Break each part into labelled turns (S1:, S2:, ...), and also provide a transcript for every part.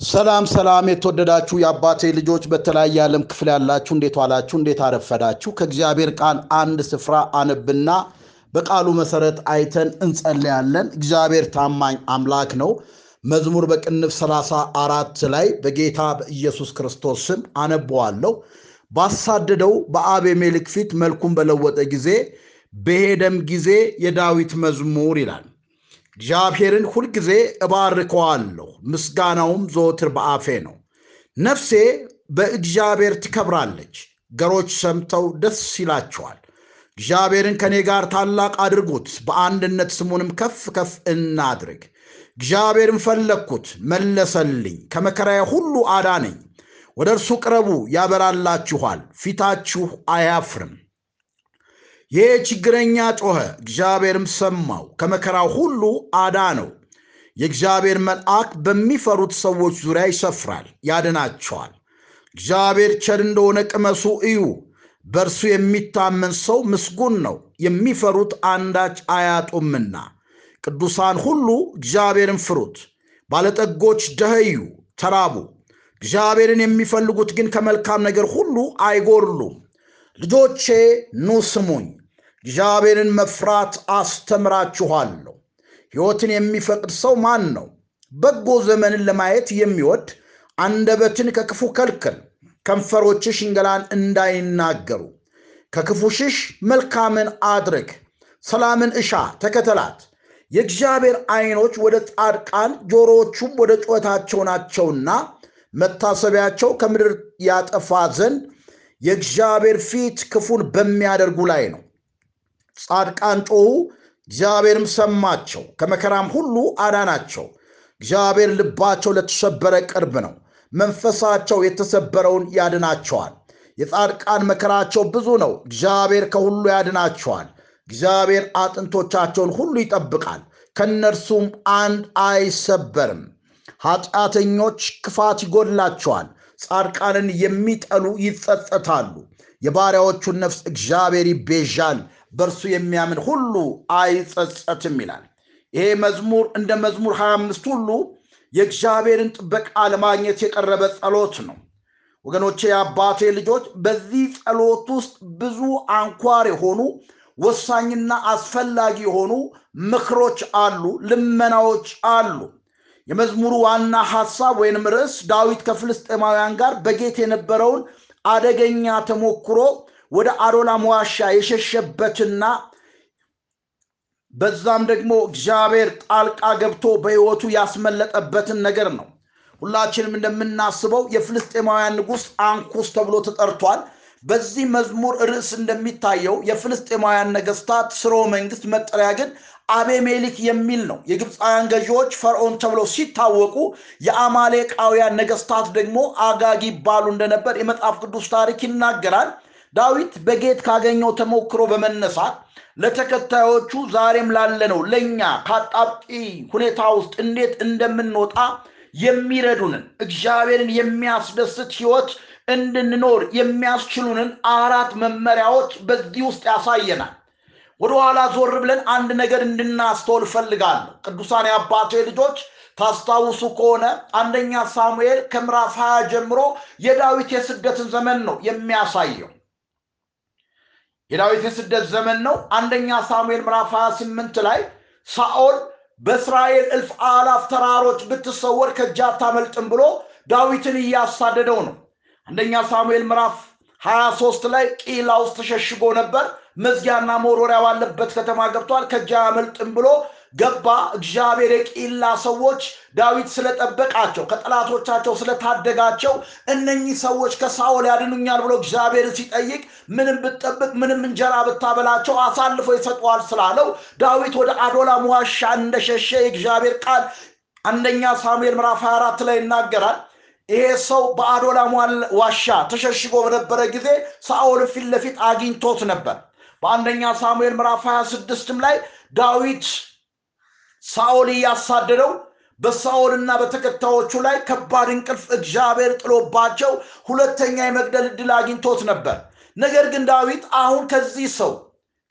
S1: ሰላም ሰላም የተወደዳችሁ የአባቴ ልጆች በተለያየ ዓለም ክፍል ያላችሁ እንዴት ዋላችሁ? እንዴት አረፈዳችሁ? ከእግዚአብሔር ቃል አንድ ስፍራ አነብና በቃሉ መሰረት አይተን እንጸልያለን። እግዚአብሔር ታማኝ አምላክ ነው። መዝሙር በቅንፍ 34 ላይ በጌታ በኢየሱስ ክርስቶስ ስም አነበዋለሁ። ባሳደደው በአቤሜሌክ ፊት መልኩን በለወጠ ጊዜ በሄደም ጊዜ የዳዊት መዝሙር ይላል። እግዚአብሔርን ሁልጊዜ እባርከዋለሁ፣ ምስጋናውም ዘወትር በአፌ ነው። ነፍሴ በእግዚአብሔር ትከብራለች፣ ገሮች ሰምተው ደስ ይላቸዋል። እግዚአብሔርን ከእኔ ጋር ታላቅ አድርጉት፣ በአንድነት ስሙንም ከፍ ከፍ እናድርግ። እግዚአብሔርን ፈለግኩት፣ መለሰልኝ፣ ከመከራዬ ሁሉ አዳነኝ። ወደ እርሱ ቅረቡ፣ ያበራላችኋል፣ ፊታችሁ አያፍርም። ይህ ችግረኛ ጮኸ፣ እግዚአብሔርም ሰማው፣ ከመከራው ሁሉ አዳነው። የእግዚአብሔር መልአክ በሚፈሩት ሰዎች ዙሪያ ይሰፍራል፣ ያድናቸዋል። እግዚአብሔር ቸር እንደሆነ ቅመሱ እዩ። በእርሱ የሚታመን ሰው ምስጉን ነው፣ የሚፈሩት አንዳች አያጡምና። ቅዱሳን ሁሉ እግዚአብሔርን ፍሩት። ባለጠጎች ደኸዩ፣ ተራቡ። እግዚአብሔርን የሚፈልጉት ግን ከመልካም ነገር ሁሉ አይጎርሉም። ልጆቼ ኑ ስሙኝ፣ እግዚአብሔርን መፍራት አስተምራችኋለሁ። ሕይወትን የሚፈቅድ ሰው ማን ነው? በጎ ዘመንን ለማየት የሚወድ አንደበትን ከክፉ ከልክል፣ ከንፈሮች ሽንገላን እንዳይናገሩ። ከክፉ ሽሽ፣ መልካምን አድርግ፣ ሰላምን እሻ ተከተላት። የእግዚአብሔር ዐይኖች ወደ ጻድቃን ጆሮዎቹም ወደ ጩኸታቸው ናቸውና መታሰቢያቸው ከምድር ያጠፋ ዘንድ የእግዚአብሔር ፊት ክፉን በሚያደርጉ ላይ ነው። ጻድቃን ጮኹ፣ እግዚአብሔርም ሰማቸው፣ ከመከራም ሁሉ አዳናቸው። እግዚአብሔር ልባቸው ለተሰበረ ቅርብ ነው፣ መንፈሳቸው የተሰበረውን ያድናቸዋል። የጻድቃን መከራቸው ብዙ ነው፣ እግዚአብሔር ከሁሉ ያድናቸዋል። እግዚአብሔር አጥንቶቻቸውን ሁሉ ይጠብቃል፣ ከእነርሱም አንድ አይሰበርም። ኃጢአተኞች ክፋት ይጎድላቸዋል ጻድቃንን የሚጠሉ ይጸጸታሉ። የባሪያዎቹን ነፍስ እግዚአብሔር ይቤዣል፣ በእርሱ የሚያምን ሁሉ አይጸጸትም ይላል። ይሄ መዝሙር እንደ መዝሙር 25 ሁሉ የእግዚአብሔርን ጥበቃ ለማግኘት የቀረበ ጸሎት ነው። ወገኖቼ፣ የአባቴ ልጆች፣ በዚህ ጸሎት ውስጥ ብዙ አንኳር የሆኑ ወሳኝና አስፈላጊ የሆኑ ምክሮች አሉ፣ ልመናዎች አሉ። የመዝሙሩ ዋና ሐሳብ ወይንም ርዕስ ዳዊት ከፍልስጤማውያን ጋር በጌት የነበረውን አደገኛ ተሞክሮ ወደ አዶላም ዋሻ የሸሸበትና በዛም ደግሞ እግዚአብሔር ጣልቃ ገብቶ በሕይወቱ ያስመለጠበትን ነገር ነው። ሁላችንም እንደምናስበው የፍልስጤማውያን ንጉሥ አንኩስ ተብሎ ተጠርቷል። በዚህ መዝሙር ርዕስ እንደሚታየው የፍልስጤማውያን ነገስታት ስርወ መንግስት መጠሪያ ግን አቤሜሊክ የሚል ነው። የግብፃውያን ገዢዎች ፈርዖን ተብለው ሲታወቁ የአማሌቃውያን ነገስታት ደግሞ አጋግ ይባሉ እንደነበር የመጽሐፍ ቅዱስ ታሪክ ይናገራል። ዳዊት በጌት ካገኘው ተሞክሮ በመነሳት ለተከታዮቹ ዛሬም ላለነው ለእኛ ከአጣብቂ ሁኔታ ውስጥ እንዴት እንደምንወጣ የሚረዱንን እግዚአብሔርን የሚያስደስት ህይወት እንድንኖር የሚያስችሉንን አራት መመሪያዎች በዚህ ውስጥ ያሳየናል። ወደኋላ ዞር ብለን አንድ ነገር እንድናስተውል እፈልጋለሁ። ቅዱሳን የአባቴ ልጆች ታስታውሱ ከሆነ አንደኛ ሳሙኤል ከምዕራፍ 20 ጀምሮ የዳዊት የስደትን ዘመን ነው የሚያሳየው። የዳዊት የስደት ዘመን ነው። አንደኛ ሳሙኤል ምዕራፍ 28 ላይ ሳኦል በእስራኤል እልፍ አላፍ ተራሮች ብትሰወር ከእጅ አታመልጥም ብሎ ዳዊትን እያሳደደው ነው። አንደኛ ሳሙኤል ምዕራፍ 23 ላይ ቂላ ውስጥ ተሸሽጎ ነበር። መዝጊያና መወርወሪያ ባለበት ከተማ ገብቷል። ከእጅ አያመልጥም ብሎ ገባ። እግዚአብሔር የቂላ ሰዎች ዳዊት ስለጠበቃቸው ከጠላቶቻቸው ስለታደጋቸው እነኚህ ሰዎች ከሳኦል ያድኑኛል ብሎ እግዚአብሔርን ሲጠይቅ ምንም ብትጠብቅ ምንም እንጀራ ብታበላቸው አሳልፎ ይሰጠዋል ስላለው ዳዊት ወደ አዶላም ዋሻ እንደሸሸ የእግዚአብሔር ቃል አንደኛ ሳሙኤል ምዕራፍ 24 ላይ ይናገራል። ይሄ ሰው በአዶላም ዋሻ ተሸሽጎ በነበረ ጊዜ ሳኦል ፊት ለፊት አግኝቶት ነበር። በአንደኛ ሳሙኤል ምዕራፍ 26ም ላይ ዳዊት ሳኦል እያሳደደው በሳኦልና በተከታዮቹ ላይ ከባድ እንቅልፍ እግዚአብሔር ጥሎባቸው ሁለተኛ የመግደል ዕድል አግኝቶት ነበር። ነገር ግን ዳዊት አሁን ከዚህ ሰው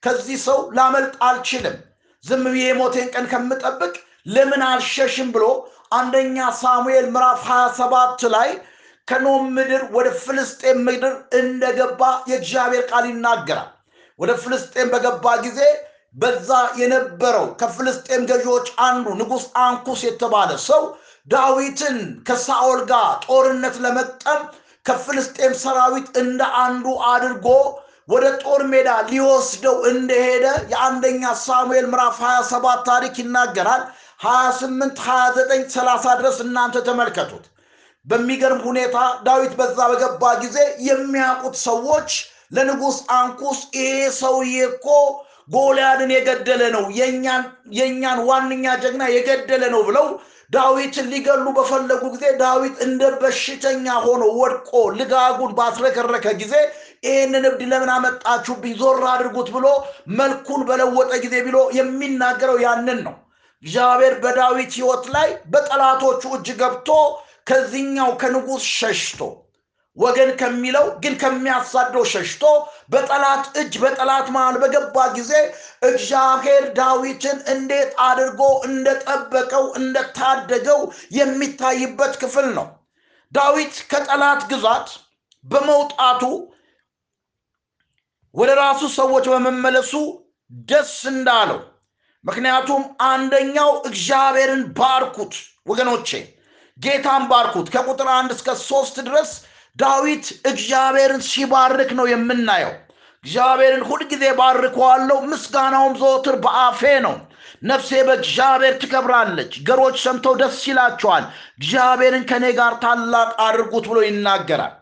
S1: ከዚህ ሰው ላመልጥ አልችልም፣ ዝም ብዬ የሞቴን ቀን ከምጠብቅ ለምን አልሸሽም ብሎ አንደኛ ሳሙኤል ምዕራፍ 27 ላይ ከኖም ምድር ወደ ፍልስጤም ምድር እንደገባ የእግዚአብሔር ቃል ይናገራል። ወደ ፍልስጤም በገባ ጊዜ በዛ የነበረው ከፍልስጤም ገዢዎች አንዱ ንጉሥ አንኩስ የተባለ ሰው ዳዊትን ከሳኦል ጋር ጦርነት ለመቅጠም ከፍልስጤም ሰራዊት እንደ አንዱ አድርጎ ወደ ጦር ሜዳ ሊወስደው እንደሄደ የአንደኛ ሳሙኤል ምዕራፍ 27 ታሪክ ይናገራል። 28 29 30 ድረስ እናንተ ተመልከቱት። በሚገርም ሁኔታ ዳዊት በዛ በገባ ጊዜ የሚያውቁት ሰዎች ለንጉሥ አንኩስ ይሄ ሰውዬ እኮ ጎልያድን የገደለ ነው፣ የእኛን ዋነኛ ጀግና የገደለ ነው ብለው ዳዊትን ሊገሉ በፈለጉ ጊዜ ዳዊት እንደ በሽተኛ ሆኖ ወድቆ ልጋጉን ባስረከረከ ጊዜ ይህንን እብድ ለምን አመጣችሁብኝ ዞር አድርጉት ብሎ መልኩን በለወጠ ጊዜ ብሎ የሚናገረው ያንን ነው። እግዚአብሔር በዳዊት ሕይወት ላይ በጠላቶቹ እጅ ገብቶ ከዚህኛው ከንጉሥ ሸሽቶ ወገን ከሚለው ግን ከሚያሳደው ሸሽቶ በጠላት እጅ በጠላት መሃል በገባ ጊዜ እግዚአብሔር ዳዊትን እንዴት አድርጎ እንደጠበቀው እንደታደገው የሚታይበት ክፍል ነው። ዳዊት ከጠላት ግዛት በመውጣቱ ወደ ራሱ ሰዎች በመመለሱ ደስ እንዳለው ምክንያቱም አንደኛው እግዚአብሔርን ባርኩት ወገኖቼ ጌታን ባርኩት ከቁጥር አንድ እስከ ሶስት ድረስ ዳዊት እግዚአብሔርን ሲባርክ ነው የምናየው። እግዚአብሔርን ሁልጊዜ ባርከዋለሁ። ምስጋናውም ዘወትር በአፌ ነው። ነፍሴ በእግዚአብሔር ትከብራለች። ገሮች ሰምተው ደስ ይላቸዋል። እግዚአብሔርን ከእኔ ጋር ታላቅ አድርጉት ብሎ ይናገራል።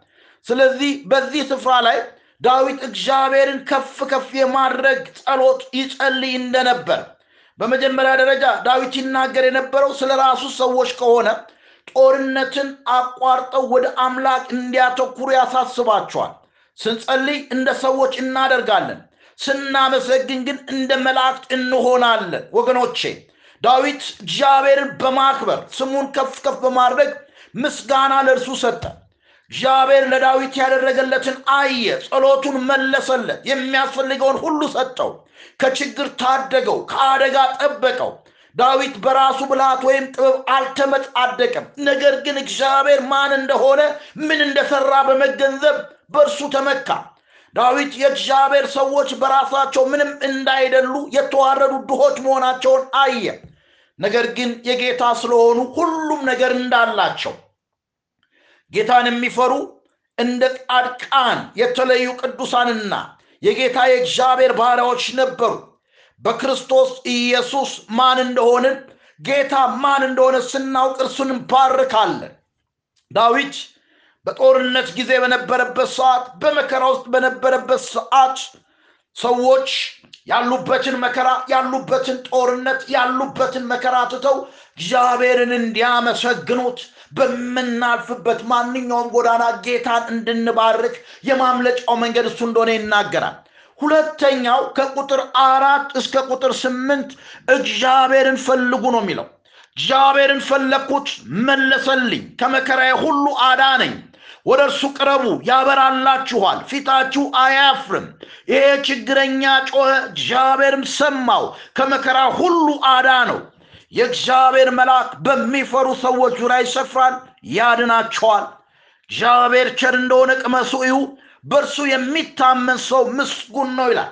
S1: ስለዚህ በዚህ ስፍራ ላይ ዳዊት እግዚአብሔርን ከፍ ከፍ የማድረግ ጸሎት ይጸልይ እንደነበር በመጀመሪያ ደረጃ ዳዊት ይናገር የነበረው ስለ ራሱ ሰዎች ከሆነ ጦርነትን አቋርጠው ወደ አምላክ እንዲያተኩሩ ያሳስባቸዋል። ስንጸልይ እንደ ሰዎች እናደርጋለን ስናመሰግን ግን እንደ መላእክት እንሆናለን። ወገኖቼ ዳዊት እግዚአብሔርን በማክበር ስሙን ከፍ ከፍ በማድረግ ምስጋና ለእርሱ ሰጠ። እግዚአብሔር ለዳዊት ያደረገለትን አየ ጸሎቱን መለሰለት የሚያስፈልገውን ሁሉ ሰጠው። ከችግር ታደገው ከአደጋ ጠበቀው ዳዊት በራሱ ብልሃት ወይም ጥበብ አልተመጻደቀም። ነገር ግን እግዚአብሔር ማን እንደሆነ ምን እንደሰራ በመገንዘብ በእርሱ ተመካ። ዳዊት የእግዚአብሔር ሰዎች በራሳቸው ምንም እንዳይደሉ የተዋረዱ ድሆች መሆናቸውን አየ። ነገር ግን የጌታ ስለሆኑ ሁሉም ነገር እንዳላቸው ጌታን የሚፈሩ እንደ ጻድቃን የተለዩ ቅዱሳንና የጌታ የእግዚአብሔር ባሪያዎች ነበሩ በክርስቶስ ኢየሱስ ማን እንደሆንን ጌታ ማን እንደሆነ ስናውቅ እርሱን እንባርካለን። ዳዊት በጦርነት ጊዜ በነበረበት ሰዓት በመከራ ውስጥ በነበረበት ሰዓት ሰዎች ያሉበትን መከራ ያሉበትን ጦርነት ያሉበትን መከራ ትተው እግዚአብሔርን እንዲያመሰግኑት በምናልፍበት ማንኛውም ጎዳና ጌታን እንድንባርክ የማምለጫው መንገድ እሱ እንደሆነ ይናገራል ሁለተኛው ከቁጥር አራት እስከ ቁጥር ስምንት እግዚአብሔርን ፈልጉ ነው የሚለው። እግዚአብሔርን ፈለግኩት መለሰልኝ ከመከራዬ ሁሉ አዳነኝ። ወደ እርሱ ቅረቡ ያበራላችኋል ፊታችሁ አያፍርም። ይሄ ችግረኛ ጮኸ እግዚአብሔርም ሰማው ከመከራ ሁሉ አዳነው። የእግዚአብሔር መልአክ በሚፈሩ ሰዎች ዙሪያ ይሰፍራል ያድናቸዋል። እግዚአብሔር ቸር እንደሆነ ቅመሱ እዩ በእርሱ የሚታመን ሰው ምስጉን ነው ይላል።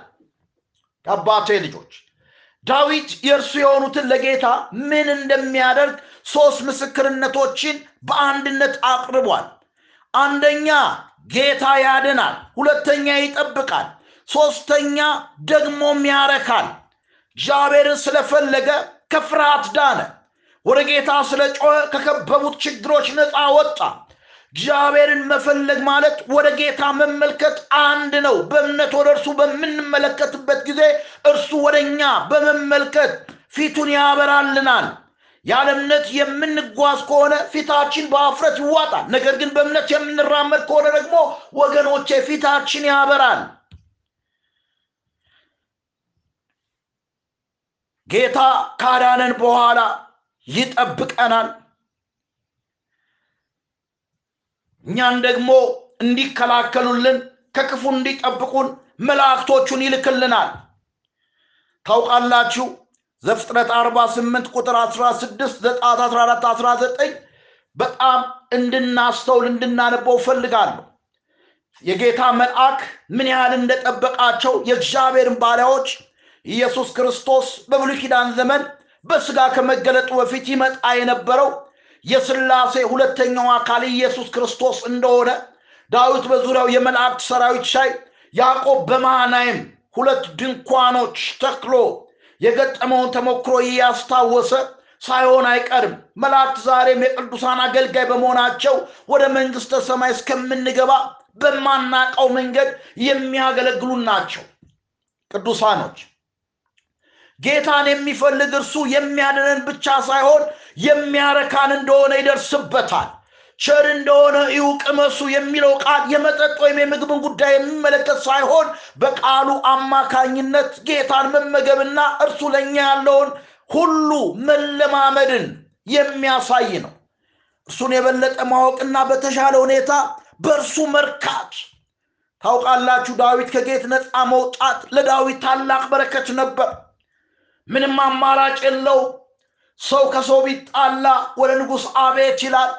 S1: አባቴ ልጆች ዳዊት የእርሱ የሆኑትን ለጌታ ምን እንደሚያደርግ ሶስት ምስክርነቶችን በአንድነት አቅርቧል። አንደኛ ጌታ ያድናል። ሁለተኛ ይጠብቃል። ሶስተኛ ደግሞም ያረካል። እግዚአብሔርን ስለፈለገ ከፍርሃት ዳነ። ወደ ጌታ ስለ ጮኸ ከከበቡት ችግሮች ነፃ ወጣ እግዚአብሔርን መፈለግ ማለት ወደ ጌታ መመልከት አንድ ነው። በእምነት ወደ እርሱ በምንመለከትበት ጊዜ እርሱ ወደ እኛ በመመልከት ፊቱን ያበራልናል። ያለ እምነት የምንጓዝ ከሆነ ፊታችን በአፍረት ይዋጣል። ነገር ግን በእምነት የምንራመድ ከሆነ ደግሞ ወገኖቼ ፊታችን ያበራል። ጌታ ካዳነን በኋላ ይጠብቀናል እኛን ደግሞ እንዲከላከሉልን ከክፉ እንዲጠብቁን መላእክቶቹን ይልክልናል። ታውቃላችሁ ዘፍጥረት 48 ቁጥር 16 ዘጸአት 14 19 በጣም እንድናስተውል እንድናነበው ፈልጋለሁ የጌታ መልአክ ምን ያህል እንደጠበቃቸው የእግዚአብሔርን ባሪያዎች ኢየሱስ ክርስቶስ በብሉይ ኪዳን ዘመን በስጋ ከመገለጡ በፊት ይመጣ የነበረው የስላሴ ሁለተኛው አካል ኢየሱስ ክርስቶስ እንደሆነ ዳዊት በዙሪያው የመላእክት ሰራዊት ሳይ ያዕቆብ በማናይም ሁለት ድንኳኖች ተክሎ የገጠመውን ተሞክሮ እያስታወሰ ሳይሆን አይቀርም። መላእክት ዛሬም የቅዱሳን አገልጋይ በመሆናቸው ወደ መንግስተ ሰማይ እስከምንገባ በማናቀው መንገድ የሚያገለግሉን ናቸው። ቅዱሳኖች ጌታን የሚፈልግ እርሱ የሚያድነን ብቻ ሳይሆን የሚያረካን እንደሆነ ይደርስበታል። ቸር እንደሆነ እዩ ቅመሱ የሚለው ቃል የመጠጥ ወይም የምግብን ጉዳይ የሚመለከት ሳይሆን በቃሉ አማካኝነት ጌታን መመገብና እርሱ ለእኛ ያለውን ሁሉ መለማመድን የሚያሳይ ነው። እርሱን የበለጠ ማወቅና በተሻለ ሁኔታ በእርሱ መርካት። ታውቃላችሁ ዳዊት ከጌት ነፃ መውጣት ለዳዊት ታላቅ በረከት ነበር። ምንም አማራጭ የለው ሰው ከሰው ቢጣላ ወደ ንጉሥ አቤት ይላል።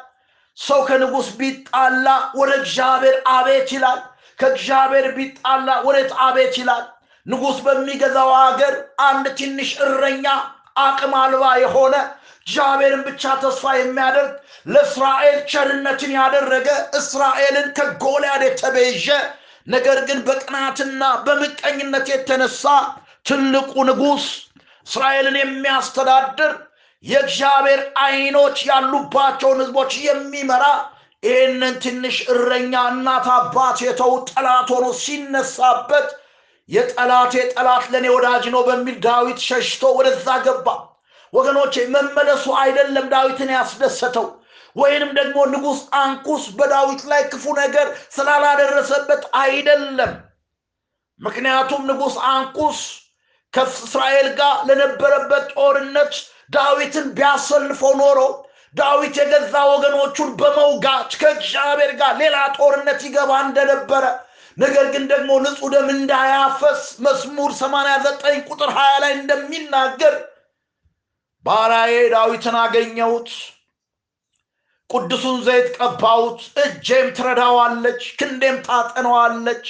S1: ሰው ከንጉሥ ቢጣላ ወደ እግዚአብሔር አቤት ይላል። ከእግዚአብሔር ቢጣላ ወዴት አቤት ይላል? ንጉሥ በሚገዛው ሀገር አንድ ትንሽ እረኛ አቅም አልባ የሆነ እግዚአብሔርን ብቻ ተስፋ የሚያደርግ ለእስራኤል ቸርነትን ያደረገ እስራኤልን ከጎልያድ የተቤዠ ነገር ግን በቅናትና በምቀኝነት የተነሳ ትልቁ ንጉሥ እስራኤልን የሚያስተዳድር የእግዚአብሔር አይኖች ያሉባቸውን ህዝቦች የሚመራ ይህንን ትንሽ እረኛ እናት አባት የተው ጠላት ሆኖ ሲነሳበት የጠላቴ ጠላት ለእኔ ወዳጅ ነው በሚል ዳዊት ሸሽቶ ወደዛ ገባ። ወገኖቼ መመለሱ አይደለም ዳዊትን ያስደሰተው ወይንም ደግሞ ንጉሥ አንኩስ በዳዊት ላይ ክፉ ነገር ስላላደረሰበት አይደለም። ምክንያቱም ንጉሥ አንኩስ ከእስራኤል ጋር ለነበረበት ጦርነት ዳዊትን ቢያሰልፈው ኖሮ ዳዊት የገዛ ወገኖቹን በመውጋት ከእግዚአብሔር ጋር ሌላ ጦርነት ይገባ እንደነበረ ነገር ግን ደግሞ ንጹህ ደም እንዳያፈስ መዝሙር 89 ቁጥር 20 ላይ እንደሚናገር ባራዬ ዳዊትን አገኘሁት ቅዱሱን ዘይት ቀባሁት እጄም ትረዳዋለች ክንዴም ታጠነዋለች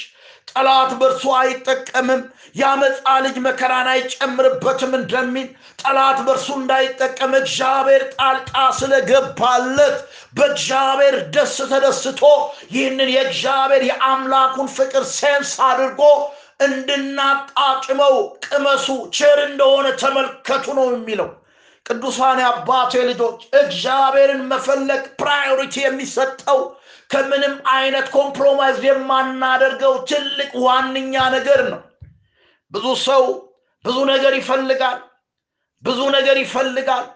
S1: ጠላት በእርሱ አይጠቀምም ያመፃ ልጅ መከራን አይጨምርበትም እንደሚል ጠላት በእርሱ እንዳይጠቀም እግዚአብሔር ጣልቃ ስለገባለት በእግዚአብሔር ደስ ተደስቶ ይህንን የእግዚአብሔር የአምላኩን ፍቅር ሴንስ አድርጎ እንድናጣጭመው ቅመሱ ቸር እንደሆነ ተመልከቱ ነው የሚለው። ቅዱሳን አባቴ ልጆች እግዚአብሔርን መፈለግ priority የሚሰጠው ከምንም አይነት compromise የማናደርገው ትልቅ ዋነኛ ነገር ነው። ብዙ ሰው ብዙ ነገር ይፈልጋል ብዙ ነገር ይፈልጋል።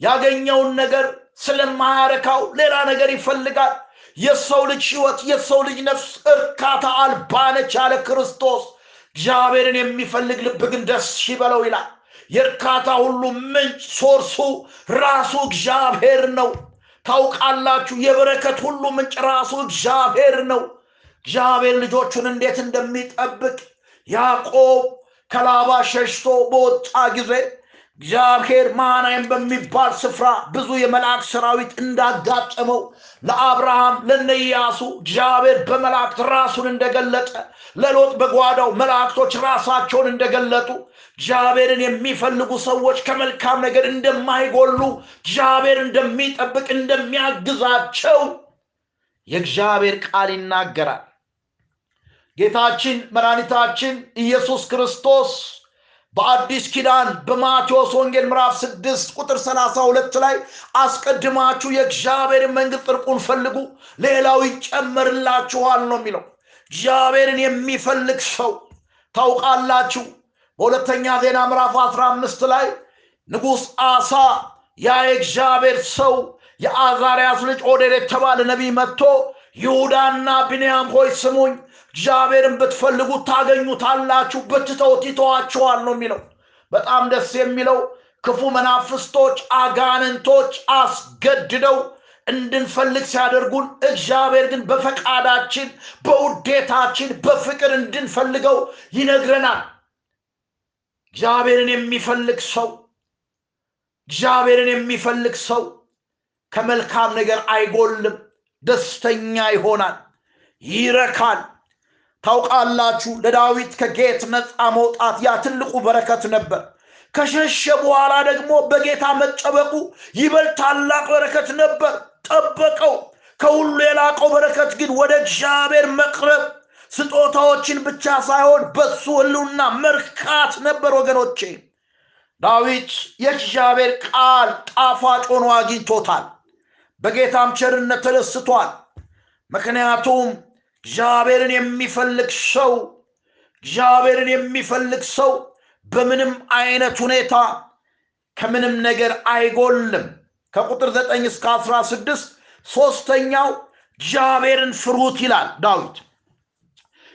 S1: ያገኘውን ነገር ስለማያረካው ሌላ ነገር ይፈልጋል። የሰው ልጅ ህይወት የሰው ልጅ ነፍስ እርካታ አልባነች ያለ ክርስቶስ እግዚአብሔርን የሚፈልግ ልብ ግን ደስ ይበለው ይላል። የእርካታ ሁሉ ምንጭ ሶርሱ ራሱ እግዚአብሔር ነው ታውቃላችሁ የበረከት ሁሉ ምንጭ ራሱ እግዚአብሔር ነው። እግዚአብሔር ልጆቹን እንዴት እንደሚጠብቅ ያዕቆብ ከላባ ሸሽቶ በወጣ ጊዜ እግዚአብሔር ማናይም በሚባል ስፍራ ብዙ የመልአክ ሰራዊት እንዳጋጠመው ለአብርሃም ለነኢያሱ እግዚአብሔር በመላእክት ራሱን እንደገለጠ ለሎጥ በጓዳው መላእክቶች ራሳቸውን እንደገለጡ እግዚአብሔርን የሚፈልጉ ሰዎች ከመልካም ነገር እንደማይጎሉ እግዚአብሔር እንደሚጠብቅ እንደሚያግዛቸው የእግዚአብሔር ቃል ይናገራል። ጌታችን መድኃኒታችን ኢየሱስ ክርስቶስ በአዲስ ኪዳን በማቴዎስ ወንጌል ምዕራፍ 6 ቁጥር 32 ላይ አስቀድማችሁ የእግዚአብሔርን መንግስት ጥርቁን ፈልጉ ሌላው ይጨመርላችኋል ነው የሚለው። እግዚአብሔርን የሚፈልግ ሰው ታውቃላችሁ? በሁለተኛ ዜና ምዕራፍ 15 ላይ ንጉሥ አሳ ያ የእግዚአብሔር ሰው የአዛርያስ ልጅ ኦዴር የተባለ ነቢይ መጥቶ ይሁዳና ብንያም ሆይ ስሙኝ እግዚአብሔርን ብትፈልጉ ታገኙታላችሁ ብትተውት ይተዋችኋል ነው የሚለው። በጣም ደስ የሚለው ክፉ መናፍስቶች አጋንንቶች አስገድደው እንድንፈልግ ሲያደርጉን እግዚአብሔር ግን በፈቃዳችን በውዴታችን በፍቅር እንድንፈልገው ይነግረናል። እግዚአብሔርን የሚፈልግ ሰው እግዚአብሔርን የሚፈልግ ሰው ከመልካም ነገር አይጎልም ደስተኛ ይሆናል ይረካል ታውቃላችሁ ለዳዊት ከጌት ነፃ መውጣት ያ ትልቁ በረከት ነበር። ከሸሸ በኋላ ደግሞ በጌታ መጠበቁ ይበል ታላቅ በረከት ነበር። ጠበቀው። ከሁሉ የላቀው በረከት ግን ወደ እግዚአብሔር መቅረብ ስጦታዎችን ብቻ ሳይሆን በሱ ህልውና መርካት ነበር ወገኖቼ። ዳዊት የእግዚአብሔር ቃል ጣፋጭ ሆኖ አግኝቶታል። በጌታም ቸርነት ተደስቷል። ምክንያቱም እግዚአብሔርን የሚፈልግ ሰው እግዚአብሔርን የሚፈልግ ሰው በምንም አይነት ሁኔታ ከምንም ነገር አይጎልም። ከቁጥር 9 እስከ 16 ሶስተኛው እግዚአብሔርን ፍሩት ይላል ዳዊት።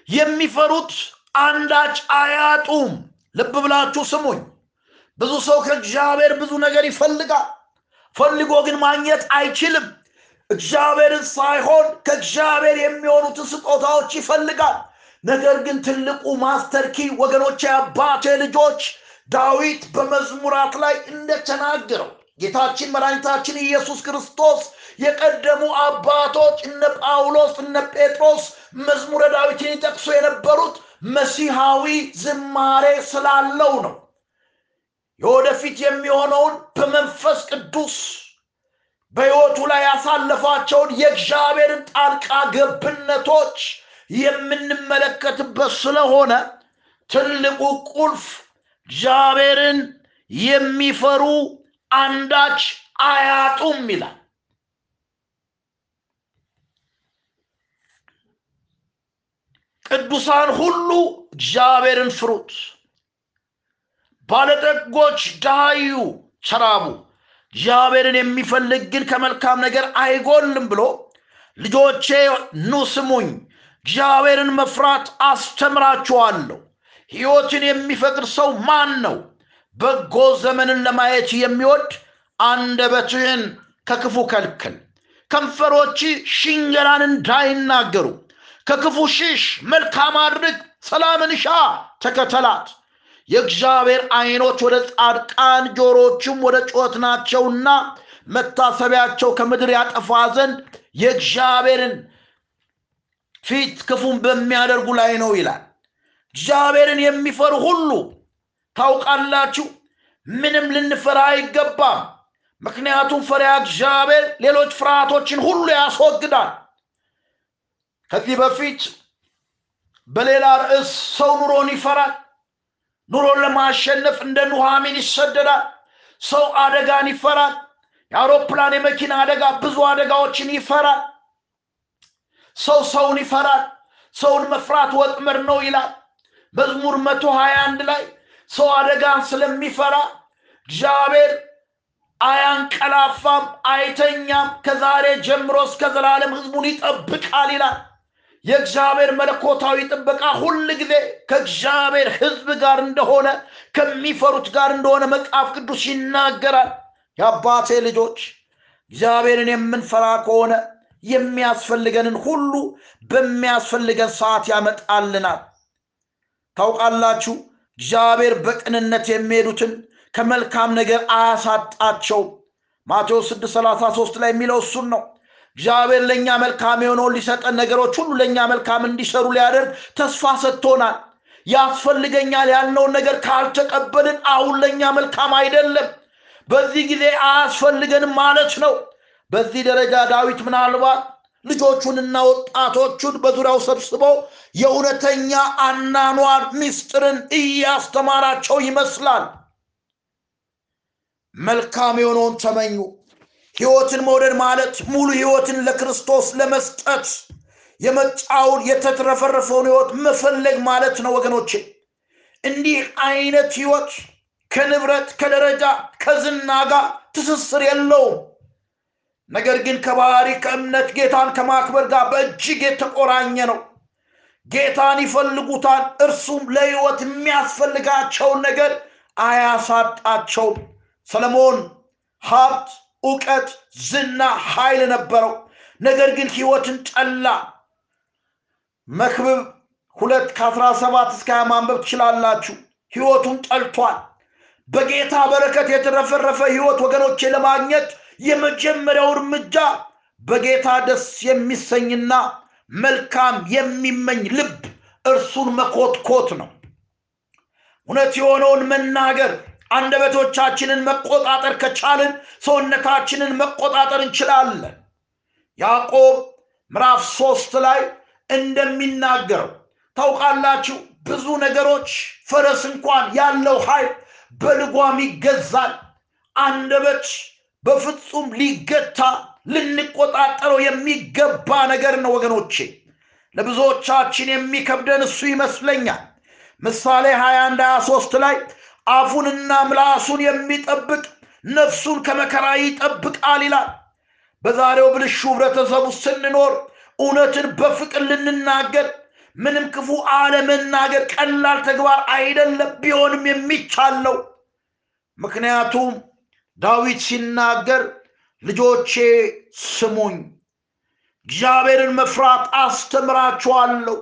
S1: የሚፈሩት አንዳች አያጡም። ልብ ብላችሁ ስሙኝ። ብዙ ሰው ከእግዚአብሔር ብዙ ነገር ይፈልጋል። ፈልጎ ግን ማግኘት አይችልም እግዚአብሔርን ሳይሆን ከእግዚአብሔር የሚሆኑትን ስጦታዎች ይፈልጋል። ነገር ግን ትልቁ ማስተር ኪ ወገኖች አባቴ ልጆች ዳዊት በመዝሙራት ላይ እንደተናገረው ጌታችን መድኃኒታችን ኢየሱስ ክርስቶስ የቀደሙ አባቶች እነ ጳውሎስ እነ ጴጥሮስ መዝሙረ ዳዊትን ይጠቅሱ የነበሩት መሲሐዊ ዝማሬ ስላለው ነው። የወደፊት የሚሆነውን በመንፈስ ቅዱስ በሕይወቱ ላይ ያሳለፋቸውን የእግዚአብሔርን ጣልቃ ገብነቶች የምንመለከትበት ስለሆነ ትልቁ ቁልፍ እግዚአብሔርን የሚፈሩ አንዳች አያጡም ይላል። ቅዱሳን ሁሉ እግዚአብሔርን ፍሩት። ባለጠጎች ዳዩ ሰራቡ እግዚአብሔርን የሚፈልግ ግን ከመልካም ነገር አይጎልም ብሎ ልጆቼ ኑ ስሙኝ እግዚአብሔርን መፍራት አስተምራችኋለሁ። ሕይወትን የሚፈቅድ ሰው ማን ነው? በጎ ዘመንን ለማየት የሚወድ አንደበትህን ከክፉ ከልክል ከንፈሮች ሽንገላን እንዳይናገሩ ከክፉ ሽሽ መልካም አድርግ ሰላምን ሻ ተከተላት የእግዚአብሔር አይኖች ወደ ጻድቃን ጆሮችም ወደ ጩኸት ናቸውና መታሰቢያቸው ከምድር ያጠፋ ዘንድ የእግዚአብሔርን ፊት ክፉን በሚያደርጉ ላይ ነው ይላል። እግዚአብሔርን የሚፈሩ ሁሉ ታውቃላችሁ ምንም ልንፈራ አይገባም። ምክንያቱም ፈሪያ እግዚአብሔር ሌሎች ፍርሃቶችን ሁሉ ያስወግዳል። ከዚህ በፊት በሌላ ርዕስ ሰው ኑሮን ይፈራል ኑሮን ለማሸነፍ እንደ ኑሃሚን ይሰደዳል። ሰው አደጋን ይፈራል። የአውሮፕላን የመኪና አደጋ ብዙ አደጋዎችን ይፈራል። ሰው ሰውን ይፈራል። ሰውን መፍራት ወጥመድ ነው ይላል። መዝሙር መቶ ሀያ አንድ ላይ ሰው አደጋን ስለሚፈራ እግዚአብሔር አያንቀላፋም አይተኛም ከዛሬ ጀምሮ እስከ ዘላለም ህዝቡን ይጠብቃል ይላል የእግዚአብሔር መለኮታዊ ጥበቃ ሁል ጊዜ ከእግዚአብሔር ህዝብ ጋር እንደሆነ ከሚፈሩት ጋር እንደሆነ መጽሐፍ ቅዱስ ይናገራል። የአባቴ ልጆች እግዚአብሔርን የምንፈራ ከሆነ የሚያስፈልገንን ሁሉ በሚያስፈልገን ሰዓት ያመጣልናል። ታውቃላችሁ እግዚአብሔር በቅንነት የሚሄዱትን ከመልካም ነገር አያሳጣቸው ማቴዎስ 633 ላይ የሚለው እሱን ነው እግዚአብሔር ለእኛ መልካም የሆነውን ሊሰጠን ነገሮች ሁሉ ለእኛ መልካም እንዲሰሩ ሊያደርግ ተስፋ ሰጥቶናል። ያስፈልገኛል ያልነውን ነገር ካልተቀበልን አሁን ለእኛ መልካም አይደለም። በዚህ ጊዜ አያስፈልገንም ማለት ነው። በዚህ ደረጃ ዳዊት ምናልባት ልጆቹንና ወጣቶቹን በዙሪያው ሰብስበው የእውነተኛ አናኗር ምስጢርን እያስተማራቸው ይመስላል። መልካም የሆነውን ተመኙ ህይወትን መውደድ ማለት ሙሉ ህይወትን ለክርስቶስ ለመስጠት የመጫውን የተትረፈረፈውን ህይወት መፈለግ ማለት ነው ወገኖቼ። እንዲህ አይነት ህይወት ከንብረት ከደረጃ ከዝና ጋር ትስስር የለውም። ነገር ግን ከባህሪ ከእምነት ጌታን ከማክበር ጋር በእጅግ የተቆራኘ ነው። ጌታን ይፈልጉታል። እርሱም ለህይወት የሚያስፈልጋቸውን ነገር አያሳጣቸውም። ሰለሞን ሀብት እውቀት ዝና ኃይል ነበረው። ነገር ግን ህይወትን ጠላ። መክብብ ሁለት ከአስራ ሰባት እስከ ሀያ ማንበብ ትችላላችሁ። ህይወቱን ጠልቷል። በጌታ በረከት የተረፈረፈ ህይወት ወገኖቼ ለማግኘት የመጀመሪያው እርምጃ በጌታ ደስ የሚሰኝና መልካም የሚመኝ ልብ እርሱን መኮትኮት ነው። እውነት የሆነውን መናገር አንደበቶቻችንን መቆጣጠር ከቻልን ሰውነታችንን መቆጣጠር እንችላለን። ያዕቆብ ምዕራፍ ሶስት ላይ እንደሚናገረው ታውቃላችሁ ብዙ ነገሮች ፈረስ እንኳን ያለው ኃይል በልጓም ይገዛል። አንደበት በፍጹም ሊገታ ልንቆጣጠረው የሚገባ ነገር ነው ወገኖቼ። ለብዙዎቻችን የሚከብደን እሱ ይመስለኛል። ምሳሌ 21 23 ላይ አፉንና ምላሱን የሚጠብቅ ነፍሱን ከመከራ ይጠብቃል ይላል። በዛሬው ብልሹ ህብረተሰቡ ስንኖር እውነትን በፍቅር ልንናገር ምንም ክፉ አለመናገር ቀላል ተግባር አይደለም ቢሆንም የሚቻለው ምክንያቱም ዳዊት ሲናገር ልጆቼ ስሙኝ እግዚአብሔርን መፍራት አስተምራችኋለሁ።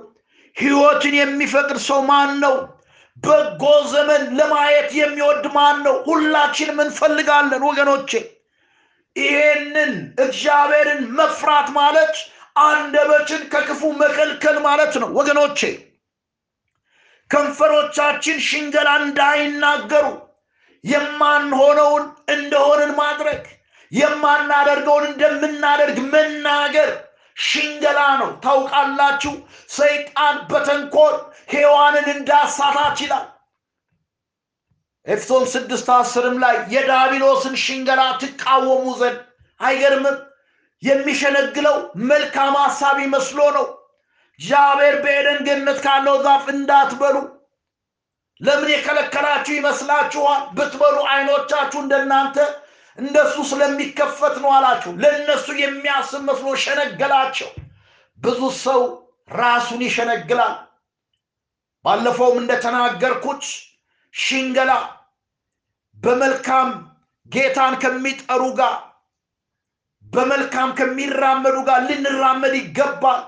S1: ህይወትን የሚፈቅድ ሰው ማን ነው በጎ ዘመን ለማየት የሚወድ ማን ነው ሁላችንም እንፈልጋለን ወገኖቼ። ይሄንን እግዚአብሔርን መፍራት ማለት አንደበትን ከክፉ መከልከል ማለት ነው ወገኖቼ። ከንፈሮቻችን ሽንገላ እንዳይናገሩ የማንሆነውን እንደሆንን ማድረግ የማናደርገውን እንደምናደርግ መናገር ሽንገላ ነው። ታውቃላችሁ ሰይጣን በተንኮል ሔዋንን እንዳሳታት ይላል። ኤፌሶን ስድስት አስርም ላይ የዳቢሎስን ሽንገላ ትቃወሙ ዘንድ አይገርምም? የሚሸነግለው መልካም ሀሳብ መስሎ ነው። እግዚአብሔር በኤደን ገነት ካለው ዛፍ እንዳትበሉ። ለምን የከለከላችሁ ይመስላችኋል? ብትበሉ አይኖቻችሁ እንደናንተ እንደሱ ስለሚከፈት ነው አላችሁ። ለእነሱ የሚያስብ መስሎ ሸነገላቸው። ብዙ ሰው ራሱን ይሸነግላል። ባለፈውም እንደተናገርኩት ሽንገላ በመልካም ጌታን ከሚጠሩ ጋር በመልካም ከሚራመዱ ጋር ልንራመድ ይገባል።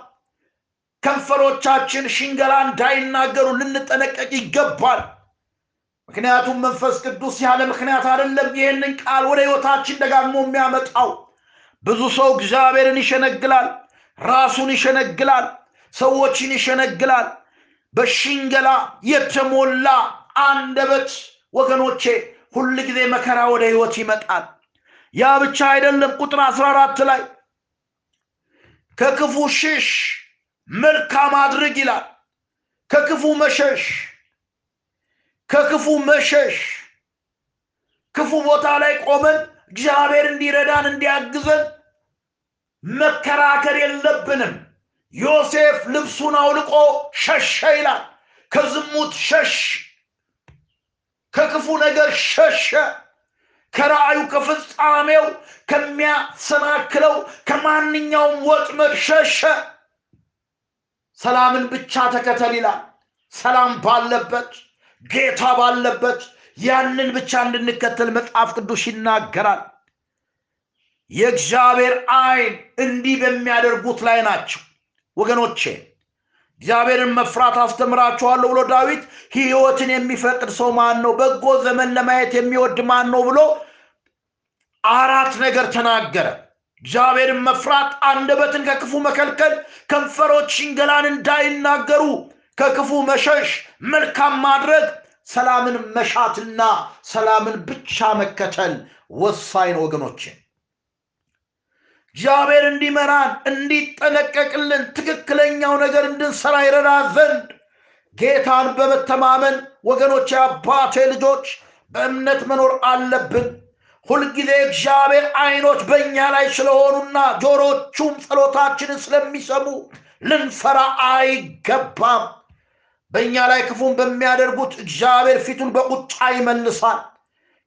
S1: ከንፈሮቻችን ሽንገላ እንዳይናገሩ ልንጠነቀቅ ይገባል ምክንያቱም መንፈስ ቅዱስ ያለ ምክንያት አይደለም ይህንን ቃል ወደ ህይወታችን ደጋግሞ የሚያመጣው። ብዙ ሰው እግዚአብሔርን ይሸነግላል ራሱን ይሸነግላል ሰዎችን ይሸነግላል። በሽንገላ የተሞላ አንደበት ወገኖቼ ሁል ጊዜ መከራ ወደ ህይወት ይመጣል። ያ ብቻ አይደለም ቁጥር 14 ላይ ከክፉ ሽሽ መልካም አድርግ ይላል ከክፉ መሸሽ ከክፉ መሸሽ ክፉ ቦታ ላይ ቆመን እግዚአብሔር እንዲረዳን እንዲያግዘን መከራከር የለብንም። ዮሴፍ ልብሱን አውልቆ ሸሸ ይላል። ከዝሙት ሸሽ ከክፉ ነገር ሸሸ። ከራእዩ ከፍጻሜው ከሚያሰናክለው ከማንኛውም ወጥመድ ሸሸ። ሰላምን ብቻ ተከተል ይላል። ሰላም ባለበት ጌታ ባለበት ያንን ብቻ እንድንከተል መጽሐፍ ቅዱስ ይናገራል። የእግዚአብሔር አይን እንዲህ በሚያደርጉት ላይ ናቸው። ወገኖቼ እግዚአብሔርን መፍራት አስተምራችኋለሁ ብሎ ዳዊት ህይወትን የሚፈቅድ ሰው ማን ነው በጎ ዘመን ለማየት የሚወድ ማን ነው ብሎ አራት ነገር ተናገረ። እግዚአብሔርን መፍራት አንደበትን ከክፉ መከልከል ከንፈሮች ሽንገላን እንዳይናገሩ ከክፉ መሸሽ መልካም ማድረግ ሰላምን መሻትና ሰላምን ብቻ መከተል ወሳኝ ነው ወገኖቼ። እግዚአብሔር እንዲመራን እንዲጠነቀቅልን ትክክለኛው ነገር እንድንሰራ ይረዳ ዘንድ ጌታን በመተማመን ወገኖች አባቴ ልጆች በእምነት መኖር አለብን። ሁልጊዜ እግዚአብሔር አይኖች በእኛ ላይ ስለሆኑና ጆሮቹም ጸሎታችንን ስለሚሰሙ ልንፈራ አይገባም በእኛ ላይ ክፉን በሚያደርጉት እግዚአብሔር ፊቱን በቁጣ ይመልሳል።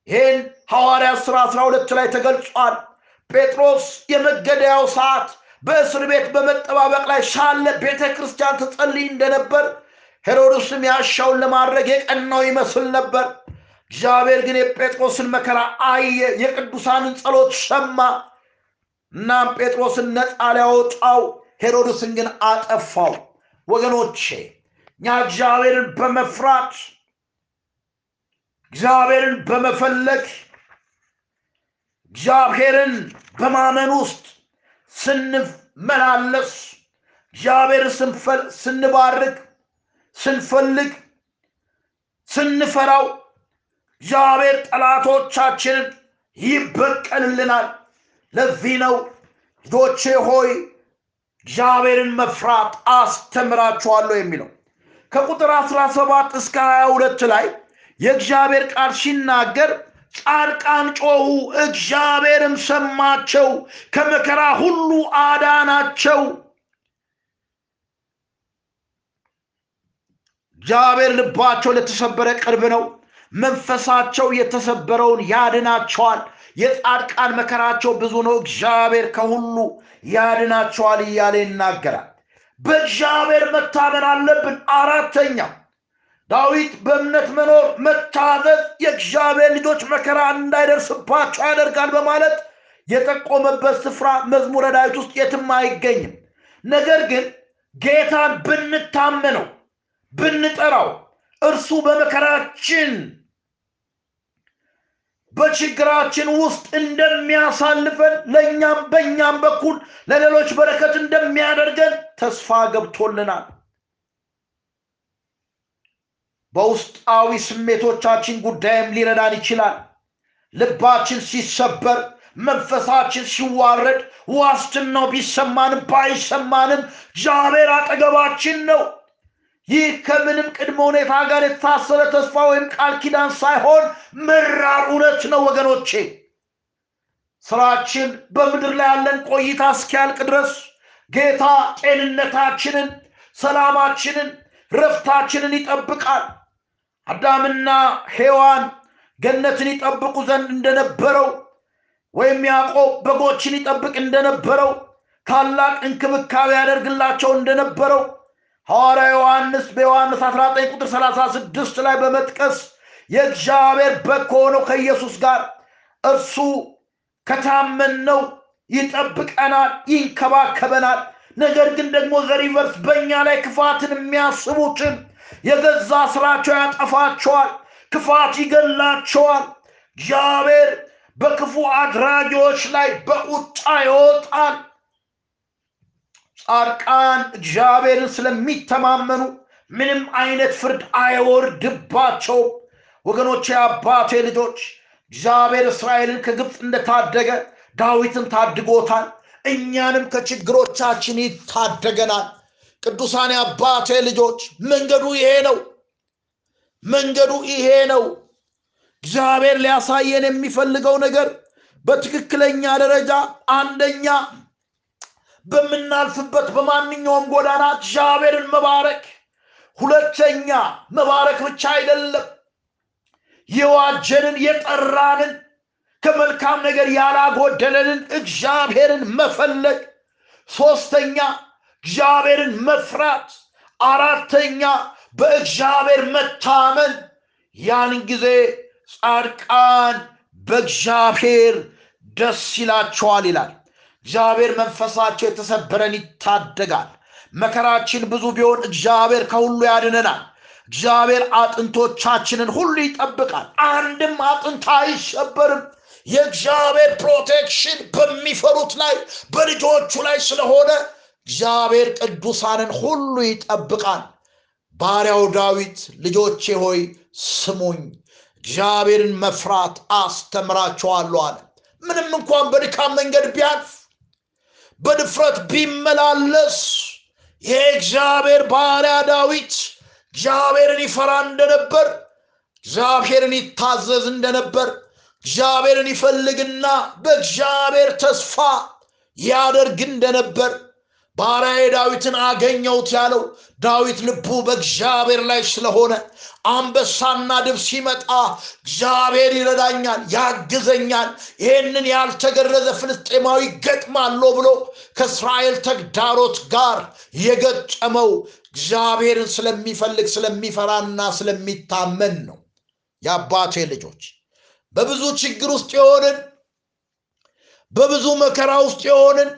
S1: ይህን ሐዋርያ ሥራ 12 ላይ ተገልጿል። ጴጥሮስ የመገደያው ሰዓት በእስር ቤት በመጠባበቅ ላይ ሳለ ቤተ ክርስቲያን ትጸልይ እንደነበር ሄሮድስም ያሻውን ለማድረግ የቀናው ይመስል ነበር። እግዚአብሔር ግን የጴጥሮስን መከራ አየ የቅዱሳንን ጸሎት ሰማ። እናም ጴጥሮስን ነፃ ሊያወጣው ሄሮድስን ግን አጠፋው። ወገኖቼ እኛ እግዚአብሔርን በመፍራት እግዚአብሔርን በመፈለግ እግዚአብሔርን በማመን ውስጥ ስንመላለስ እግዚአብሔርን ስንባርክ ስንፈልግ ስንፈራው እግዚአብሔር ጠላቶቻችንን ይበቀልልናል። ለዚህ ነው ልጆቼ ሆይ እግዚአብሔርን መፍራት አስተምራችኋለሁ የሚለው ከቁጥር 17 እስከ 22 ላይ የእግዚአብሔር ቃል ሲናገር ጻድቃን ጮሁ እግዚአብሔርም ሰማቸው ከመከራ ሁሉ አዳናቸው። እግዚአብሔር ልባቸው ለተሰበረ ቅርብ ነው መንፈሳቸው የተሰበረውን ያድናቸዋል። የጻድቃን መከራቸው ብዙ ነው እግዚአብሔር ከሁሉ ያድናቸዋል እያለ ይናገራል በእግዚአብሔር መታመን አለብን። አራተኛው ዳዊት በእምነት መኖር መታዘዝ የእግዚአብሔር ልጆች መከራ እንዳይደርስባቸው ያደርጋል በማለት የጠቆመበት ስፍራ መዝሙረ ዳዊት ውስጥ የትም አይገኝም። ነገር ግን ጌታን ብንታመነው ብንጠራው እርሱ በመከራችን በችግራችን ውስጥ እንደሚያሳልፈን ለእኛም በእኛም በኩል ለሌሎች በረከት እንደሚያደርገን ተስፋ ገብቶልናል። በውስጣዊ ስሜቶቻችን ጉዳይም ሊረዳን ይችላል። ልባችን ሲሰበር መንፈሳችን ሲዋረድ ዋስትናው ቢሰማንም ባይሰማንም እግዚአብሔር አጠገባችን ነው ይህ ከምንም ቅድመ ሁኔታ ጋር የታሰረ ተስፋ ወይም ቃል ኪዳን ሳይሆን ምራር እውነት ነው ወገኖቼ። ስራችን በምድር ላይ ያለን ቆይታ እስኪያልቅ ድረስ ጌታ ጤንነታችንን ሰላማችንን ረፍታችንን ይጠብቃል። አዳምና ሔዋን ገነትን ይጠብቁ ዘንድ እንደነበረው ወይም ያዕቆብ በጎችን ይጠብቅ እንደነበረው ታላቅ እንክብካቤ ያደርግላቸው እንደነበረው ሐዋርያ ዮሐንስ በዮሐንስ 19 ቁጥር 36 ላይ በመጥቀስ የእግዚአብሔር በግ ከሆነው ከኢየሱስ ጋር እርሱ ከታመንነው ይጠብቀናል ይንከባከበናል። ነገር ግን ደግሞ ዘሪቨርስ በእኛ ላይ ክፋትን የሚያስቡትን የገዛ ስራቸው ያጠፋቸዋል ክፋት ይገላቸዋል እግዚአብሔር በክፉ አድራጊዎች ላይ በቁጣ ይወጣል ጻድቃን እግዚአብሔርን ስለሚተማመኑ ምንም አይነት ፍርድ አይወርድባቸውም ወገኖቼ አባቴ ልጆች እግዚአብሔር እስራኤልን ከግብፅ እንደታደገ ዳዊትን ታድጎታል። እኛንም ከችግሮቻችን ይታደገናል። ቅዱሳን አባቴ ልጆች መንገዱ ይሄ ነው። መንገዱ ይሄ ነው። እግዚአብሔር ሊያሳየን የሚፈልገው ነገር በትክክለኛ ደረጃ አንደኛ በምናልፍበት በማንኛውም ጎዳና እግዚአብሔርን መባረክ። ሁለተኛ መባረክ ብቻ አይደለም የዋጀንን የጠራንን ከመልካም ነገር ያላጎደለንን እግዚአብሔርን መፈለግ። ሶስተኛ እግዚአብሔርን መፍራት። አራተኛ በእግዚአብሔር መታመን። ያን ጊዜ ጻድቃን በእግዚአብሔር ደስ ይላቸዋል ይላል እግዚአብሔር መንፈሳቸው የተሰበረን ይታደጋል። መከራችን ብዙ ቢሆን እግዚአብሔር ከሁሉ ያድነናል። እግዚአብሔር አጥንቶቻችንን ሁሉ ይጠብቃል። አንድም አጥንት አይሰበርም የእግዚአብሔር protection በሚፈሩት ላይ በልጆቹ ላይ ስለሆነ እግዚአብሔር ቅዱሳንን ሁሉ ይጠብቃል። ባሪያው ዳዊት ልጆቼ ሆይ ስሙኝ እግዚአብሔርን መፍራት አስተምራቸዋለሁ አለ። ምንም እንኳን በድካም መንገድ ቢያልፍ በድፍረት ቢመላለስ የእግዚአብሔር ባሪያ ዳዊት እግዚአብሔርን ይፈራ እንደነበር እግዚአብሔርን ይታዘዝ እንደነበር እግዚአብሔርን ይፈልግና በእግዚአብሔር ተስፋ ያደርግ እንደነበር ባሪያዬ ዳዊትን አገኘውት ያለው ዳዊት ልቡ በእግዚአብሔር ላይ ስለሆነ አንበሳና ድብ ሲመጣ እግዚአብሔር ይረዳኛል ያግዘኛል ይህንን ያልተገረዘ ፍልስጤማዊ ገጥማለሁ ብሎ ከእስራኤል ተግዳሮት ጋር የገጠመው እግዚአብሔርን ስለሚፈልግ ስለሚፈራና ስለሚታመን ነው። የአባቴ ልጆች በብዙ ችግር ውስጥ የሆንን በብዙ መከራ ውስጥ የሆንን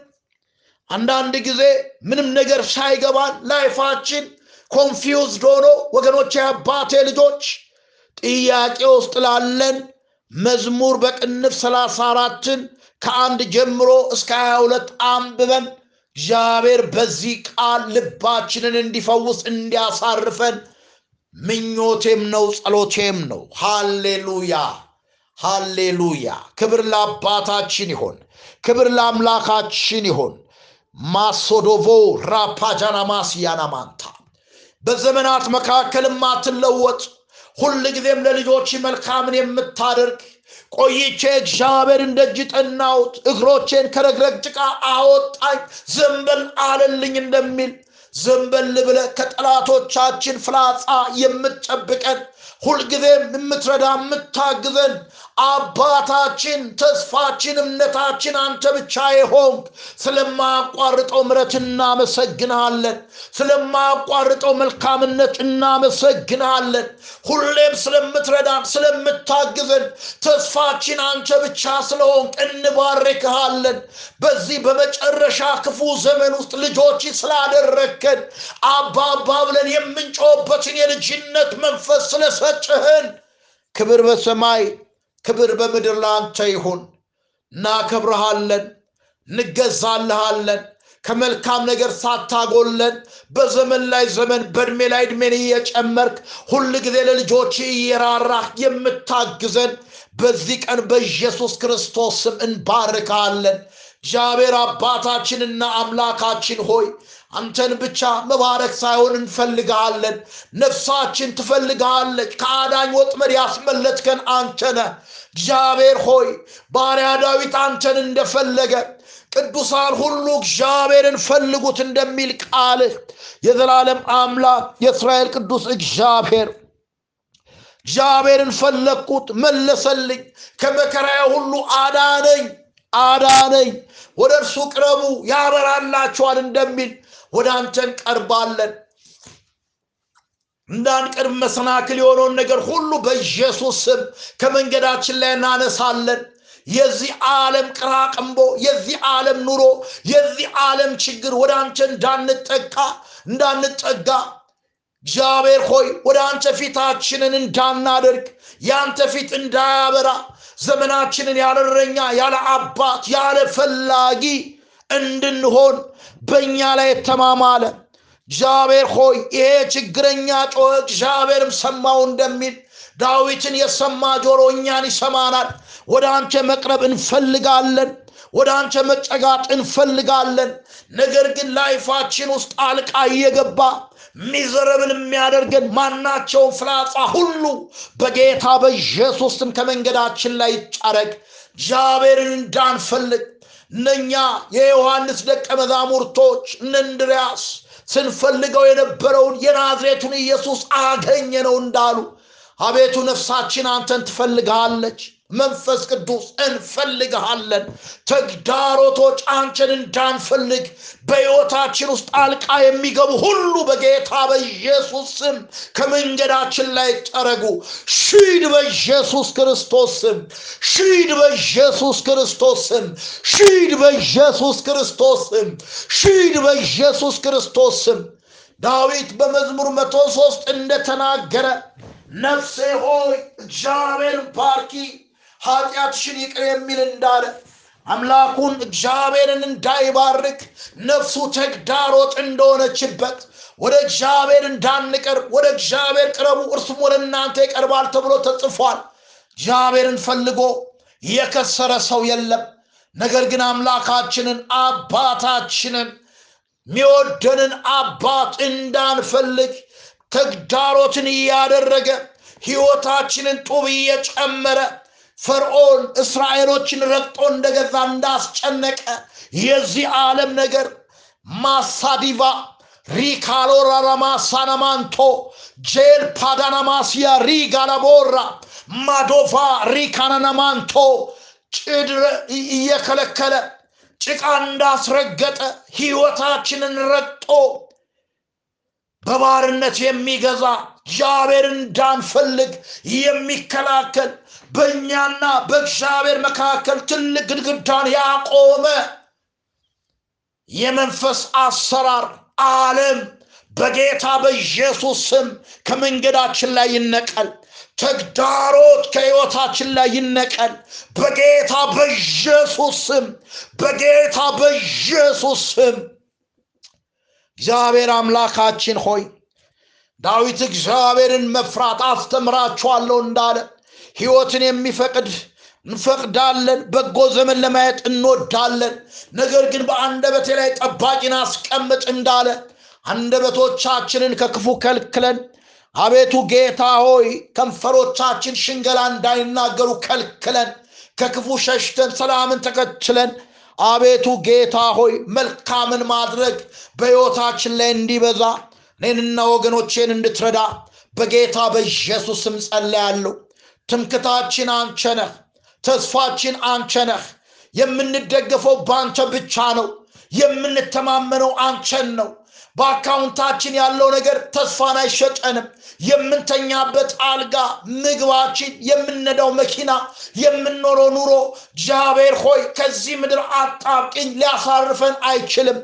S1: አንዳንድ ጊዜ ምንም ነገር ሳይገባን life ኣችን confused ሆኖ ወገኖቼ አባቴ ልጆች ጥያቄ ውስጥ ላለን መዝሙር በቅንፍ ሰላሳ አራትን ከአንድ ጀምሮ እስከ ሀያ ሁለት አንብበን እግዚአብሔር በዚህ ቃል ልባችንን እንዲፈውስ እንዲያሳርፈን ምኞቴም ነው ጸሎቴም ነው። ሃሌሉያ! ሃሌሉያ! ክብር ለአባታችን ይሆን ክብር ለአምላካችን ይሆን ማሶዶቮ ራፓጃናማስ ያናማንታ በዘመናት መካከል ማትለወጥ ሁል ጊዜም ለልጆች መልካምን የምታደርግ ቆይቼ እግዚአብሔርን ደጅ ጠናሁት እግሮቼን ከረግረግ ጭቃ አወጣኝ ዘንበል አለልኝ እንደሚል ዘንበል ብለ ከጠላቶቻችን ፍላጻ የምትጠብቀን ሁልጊዜም የምትረዳ የምታግዘን አባታችን ተስፋችን እምነታችን አንተ ብቻ የሆንክ። ስለማያቋርጠው ምረት እናመሰግንሃለን ስለማያቋርጠው መልካምነት እናመሰግንሃለን ሁሌም ስለምትረዳን ስለምታግዘን ተስፋችን አንተ ብቻ ስለሆንክ እንባርክሃለን። በዚህ በመጨረሻ ክፉ ዘመን ውስጥ ልጆች ስላደረግከን አባባ ብለን የምንጮህበትን የልጅነት መንፈስ ስለሰጭህን ክብር በሰማይ ክብር በምድር ለአንተ ይሁን። እናከብረሃለን እንገዛልሃለን። ከመልካም ነገር ሳታጎለን በዘመን ላይ ዘመን በእድሜ ላይ እድሜን እየጨመርክ ሁል ጊዜ ለልጆች እየራራህ የምታግዘን በዚህ ቀን በኢየሱስ ክርስቶስ ስም እንባርካለን እግዚአብሔር አባታችንና አምላካችን ሆይ አንተን ብቻ መባረክ ሳይሆን እንፈልግሃለን። ነፍሳችን ትፈልግሃለች። ከአዳኝ ወጥመድ ያስመለጥከን አንተነ እግዚአብሔር ሆይ ባሪያ ዳዊት አንተን እንደፈለገ ቅዱሳን ሁሉ እግዚአብሔርን ፈልጉት እንደሚል ቃልህ የዘላለም አምላክ የእስራኤል ቅዱስ እግዚአብሔር እግዚአብሔርን ፈለግኩት መለሰልኝ ከመከራዬ ሁሉ አዳነኝ አዳነኝ ወደ እርሱ ቅረቡ ያበራላችኋል እንደሚል ወደ አንተ እንቀርባለን። እንዳንቀርብ መሰናክል የሆነውን ነገር ሁሉ በኢየሱስ ስም ከመንገዳችን ላይ እናነሳለን። የዚህ ዓለም ቅራቅንቦ የዚህ ዓለም ኑሮ የዚህ ዓለም ችግር ወደ አንተ እንዳንጠቃ እንዳንጠጋ እግዚአብሔር ሆይ ወደ አንተ ፊታችንን እንዳናደርግ የአንተ ፊት እንዳያበራ ዘመናችንን ያለ እረኛ ያለ አባት ያለ ፈላጊ እንድንሆን በእኛ ላይ የተማማለ እግዚአብሔር ሆይ ይሄ ችግረኛ ጮኸ እግዚአብሔርም ሰማው እንደሚል ዳዊትን የሰማ ጆሮ እኛን ይሰማናል። ወደ አንተ መቅረብ እንፈልጋለን ወደ አንተ መጨጋጥ እንፈልጋለን። ነገር ግን ላይፋችን ውስጥ አልቃ እየገባ ሚዘረብል የሚያደርገን ማናቸውን ፍላጻ ሁሉ በጌታ በኢየሱስም ከመንገዳችን ላይ ይጫረግ እግዚአብሔርን እንዳንፈልግ እነኛ የዮሐንስ ደቀ መዛሙርቶች እንድርያስ ስንፈልገው የነበረውን የናዝሬቱን ኢየሱስ አገኘ ነው እንዳሉ አቤቱ ነፍሳችን አንተን ትፈልግሃለች መንፈስ ቅዱስ እንፈልግሃለን። ተግዳሮቶች አንተን እንዳንፈልግ በሕይወታችን ውስጥ ጣልቃ የሚገቡ ሁሉ በጌታ በኢየሱስ ስም ከመንገዳችን ላይ ጠረጉ። ሺድ በኢየሱስ ክርስቶስ ስም ሺድ በኢየሱስ ክርስቶስ ስም ሺድ በኢየሱስ ክርስቶስ ስም ሺድ በኢየሱስ ክርስቶስ ስም። ዳዊት በመዝሙር መቶ ሶስት እንደተናገረ ነፍሴ ሆይ እግዚአብሔር ባርኪ ኃጢአትሽን ይቅር የሚል እንዳለ አምላኩን እግዚአብሔርን እንዳይባርክ ነፍሱ ተግዳሮት እንደሆነችበት ወደ እግዚአብሔር እንዳንቀርብ ወደ እግዚአብሔር ቅረቡ እርሱም ወደ እናንተ ይቀርባል ተብሎ ተጽፏል። እግዚአብሔርን ፈልጎ የከሰረ ሰው የለም። ነገር ግን አምላካችንን አባታችንን የሚወደንን አባት እንዳንፈልግ ተግዳሮትን እያደረገ ህይወታችንን ጡብ እየጨመረ ፈርዖን እስራኤሎችን ረግጦ እንደገዛ እንዳስጨነቀ የዚህ ዓለም ነገር ማሳዲቫ ሪካሎራራማሳናማንቶ ጄል ፓዳናማሲያ ሪጋላቦራ ማዶቫ ሪካናናማንቶ ጭድ እየከለከለ ጭቃ እንዳስረገጠ ህይወታችንን ረግጦ በባርነት የሚገዛ እግዚአብሔር እንዳንፈልግ የሚከላከል በእኛና በእግዚአብሔር መካከል ትልቅ ግድግዳን ያቆመ የመንፈስ አሰራር ዓለም በጌታ በኢየሱስ ስም ከመንገዳችን ላይ ይነቀል። ተግዳሮት ከሕይወታችን ላይ ይነቀል በጌታ በኢየሱስ ስም፣ በጌታ በኢየሱስ ስም። እግዚአብሔር አምላካችን ሆይ ዳዊት እግዚአብሔርን መፍራት አስተምራችኋለሁ እንዳለ ሕይወትን የሚፈቅድ እንፈቅዳለን፣ በጎ ዘመን ለማየት እንወዳለን። ነገር ግን በአንደበቴ ላይ ጠባቂን አስቀምጥ እንዳለ አንደበቶቻችንን ከክፉ ከልክለን አቤቱ ጌታ ሆይ ከንፈሮቻችን ሽንገላ እንዳይናገሩ ከልክለን ከክፉ ሸሽተን ሰላምን ተከትለን አቤቱ ጌታ ሆይ መልካምን ማድረግ በሕይወታችን ላይ እንዲበዛ እኔንና ወገኖቼን እንድትረዳ በጌታ በኢየሱስ ስም ጸለያለሁ። ትምክታችን አንቸ ነህ፣ ተስፋችን አንቸ የምንደገፈው በአንተ ብቻ ነው። የምንተማመነው አንቸን ነው። በአካውንታችን ያለው ነገር ተስፋን አይሸጠንም። የምንተኛበት አልጋ፣ ምግባችን፣ የምንነዳው መኪና፣ የምንኖረው ኑሮ እግዚአብሔር ሆይ ከዚህ ምድር አጣብቅኝ ሊያሳርፈን አይችልም።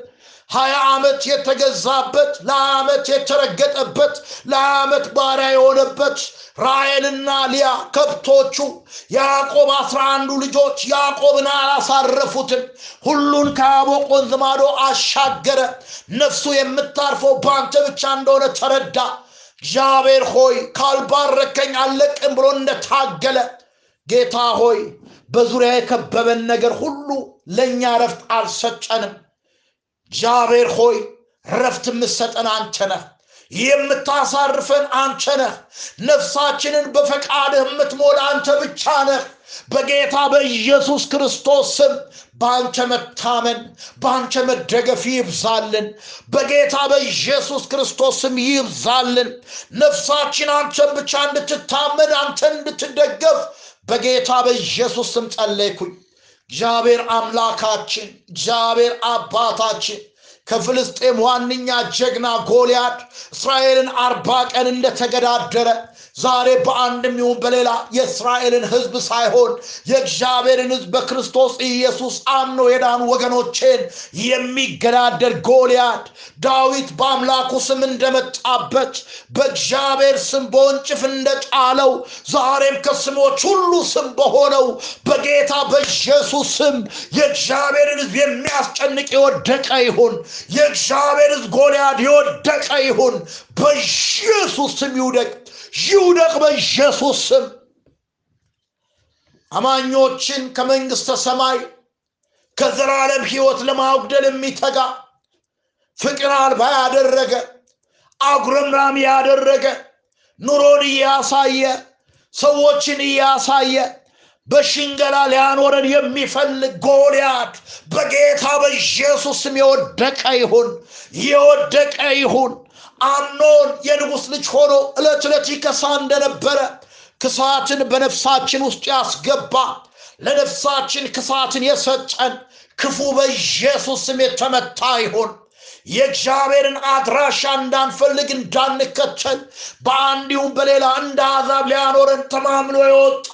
S1: ሀያ ዓመት የተገዛበት ለሀያ ዓመት የተረገጠበት ለሀያ ዓመት ባሪያ የሆነበት ራሔልና ሊያ ከብቶቹ ያዕቆብ አስራ አንዱ ልጆች ያዕቆብን አላሳረፉትም። ሁሉን ከያቦቅ ወንዝ አሻገረ። ነፍሱ የምታርፈው በአንተ ብቻ እንደሆነ ተረዳ። እግዚአብሔር ሆይ ካልባረከኝ አለቅም ብሎ እንደታገለ ጌታ ሆይ በዙሪያ የከበበን ነገር ሁሉ ለእኛ ረፍት አልሰጠንም። እግዚአብሔር ሆይ ረፍት የምሰጠን አንተ ነህ። የምታሳርፈን አንተ ነህ። ነፍሳችንን በፈቃድህ የምትሞላ አንተ ብቻ ነህ። በጌታ በኢየሱስ ክርስቶስ ስም በአንተ መታመን በአንተ መደገፍ ይብዛልን። በጌታ በኢየሱስ ክርስቶስ ስም ይብዛልን። ነፍሳችን አንተን ብቻ እንድትታመን አንተን እንድትደገፍ በጌታ በኢየሱስ ስም ጸለይኩኝ። እግዚአብሔር አምላካችን እግዚአብሔር አባታችን ከፍልስጤም ዋነኛ ጀግና ጎልያድ እስራኤልን አርባ ቀን እንደተገዳደረ ዛሬ በአንድም ይሁን በሌላ የእስራኤልን ሕዝብ ሳይሆን የእግዚአብሔርን ሕዝብ በክርስቶስ ኢየሱስ አምኖ የዳኑ ወገኖቼን የሚገዳደር ጎልያድ ዳዊት በአምላኩ ስም እንደመጣበት በእግዚአብሔር ስም በወንጭፍ እንደጣለው ዛሬም ከስሞች ሁሉ ስም በሆነው በጌታ በኢየሱስ ስም የእግዚአብሔርን ሕዝብ የሚያስጨንቅ የወደቀ ይሁን። የእግዚአብሔር ሕዝብ ጎልያድ የወደቀ ይሁን። በኢየሱስ ስም ይውደቅ ይውደቅ በኢየሱስ ስም። አማኞችን ከመንግሥተ ሰማይ ከዘላለም ሕይወት ለማጉደል የሚተጋ ፍቅር አልባ ያደረገ አጉረምራሚ ያደረገ ኑሮን እያሳየ ሰዎችን እያሳየ በሽንገላ ሊያኖረን የሚፈልግ ጎልያድ በጌታ በኢየሱስ ስም የወደቀ ይሁን፣ የወደቀ ይሁን። አምኖን የንጉሥ ልጅ ሆኖ ዕለት ዕለት ይከሳ እንደነበረ ክሳትን በነፍሳችን ውስጥ ያስገባ ለነፍሳችን ክሳትን የሰጠን ክፉ በኢየሱስ ስም የተመታ ይሁን። የእግዚአብሔርን አድራሻ እንዳንፈልግ እንዳንከተል በአንዲሁም በሌላ እንደ አሕዛብ ሊያኖረን ተማምኖ የወጣ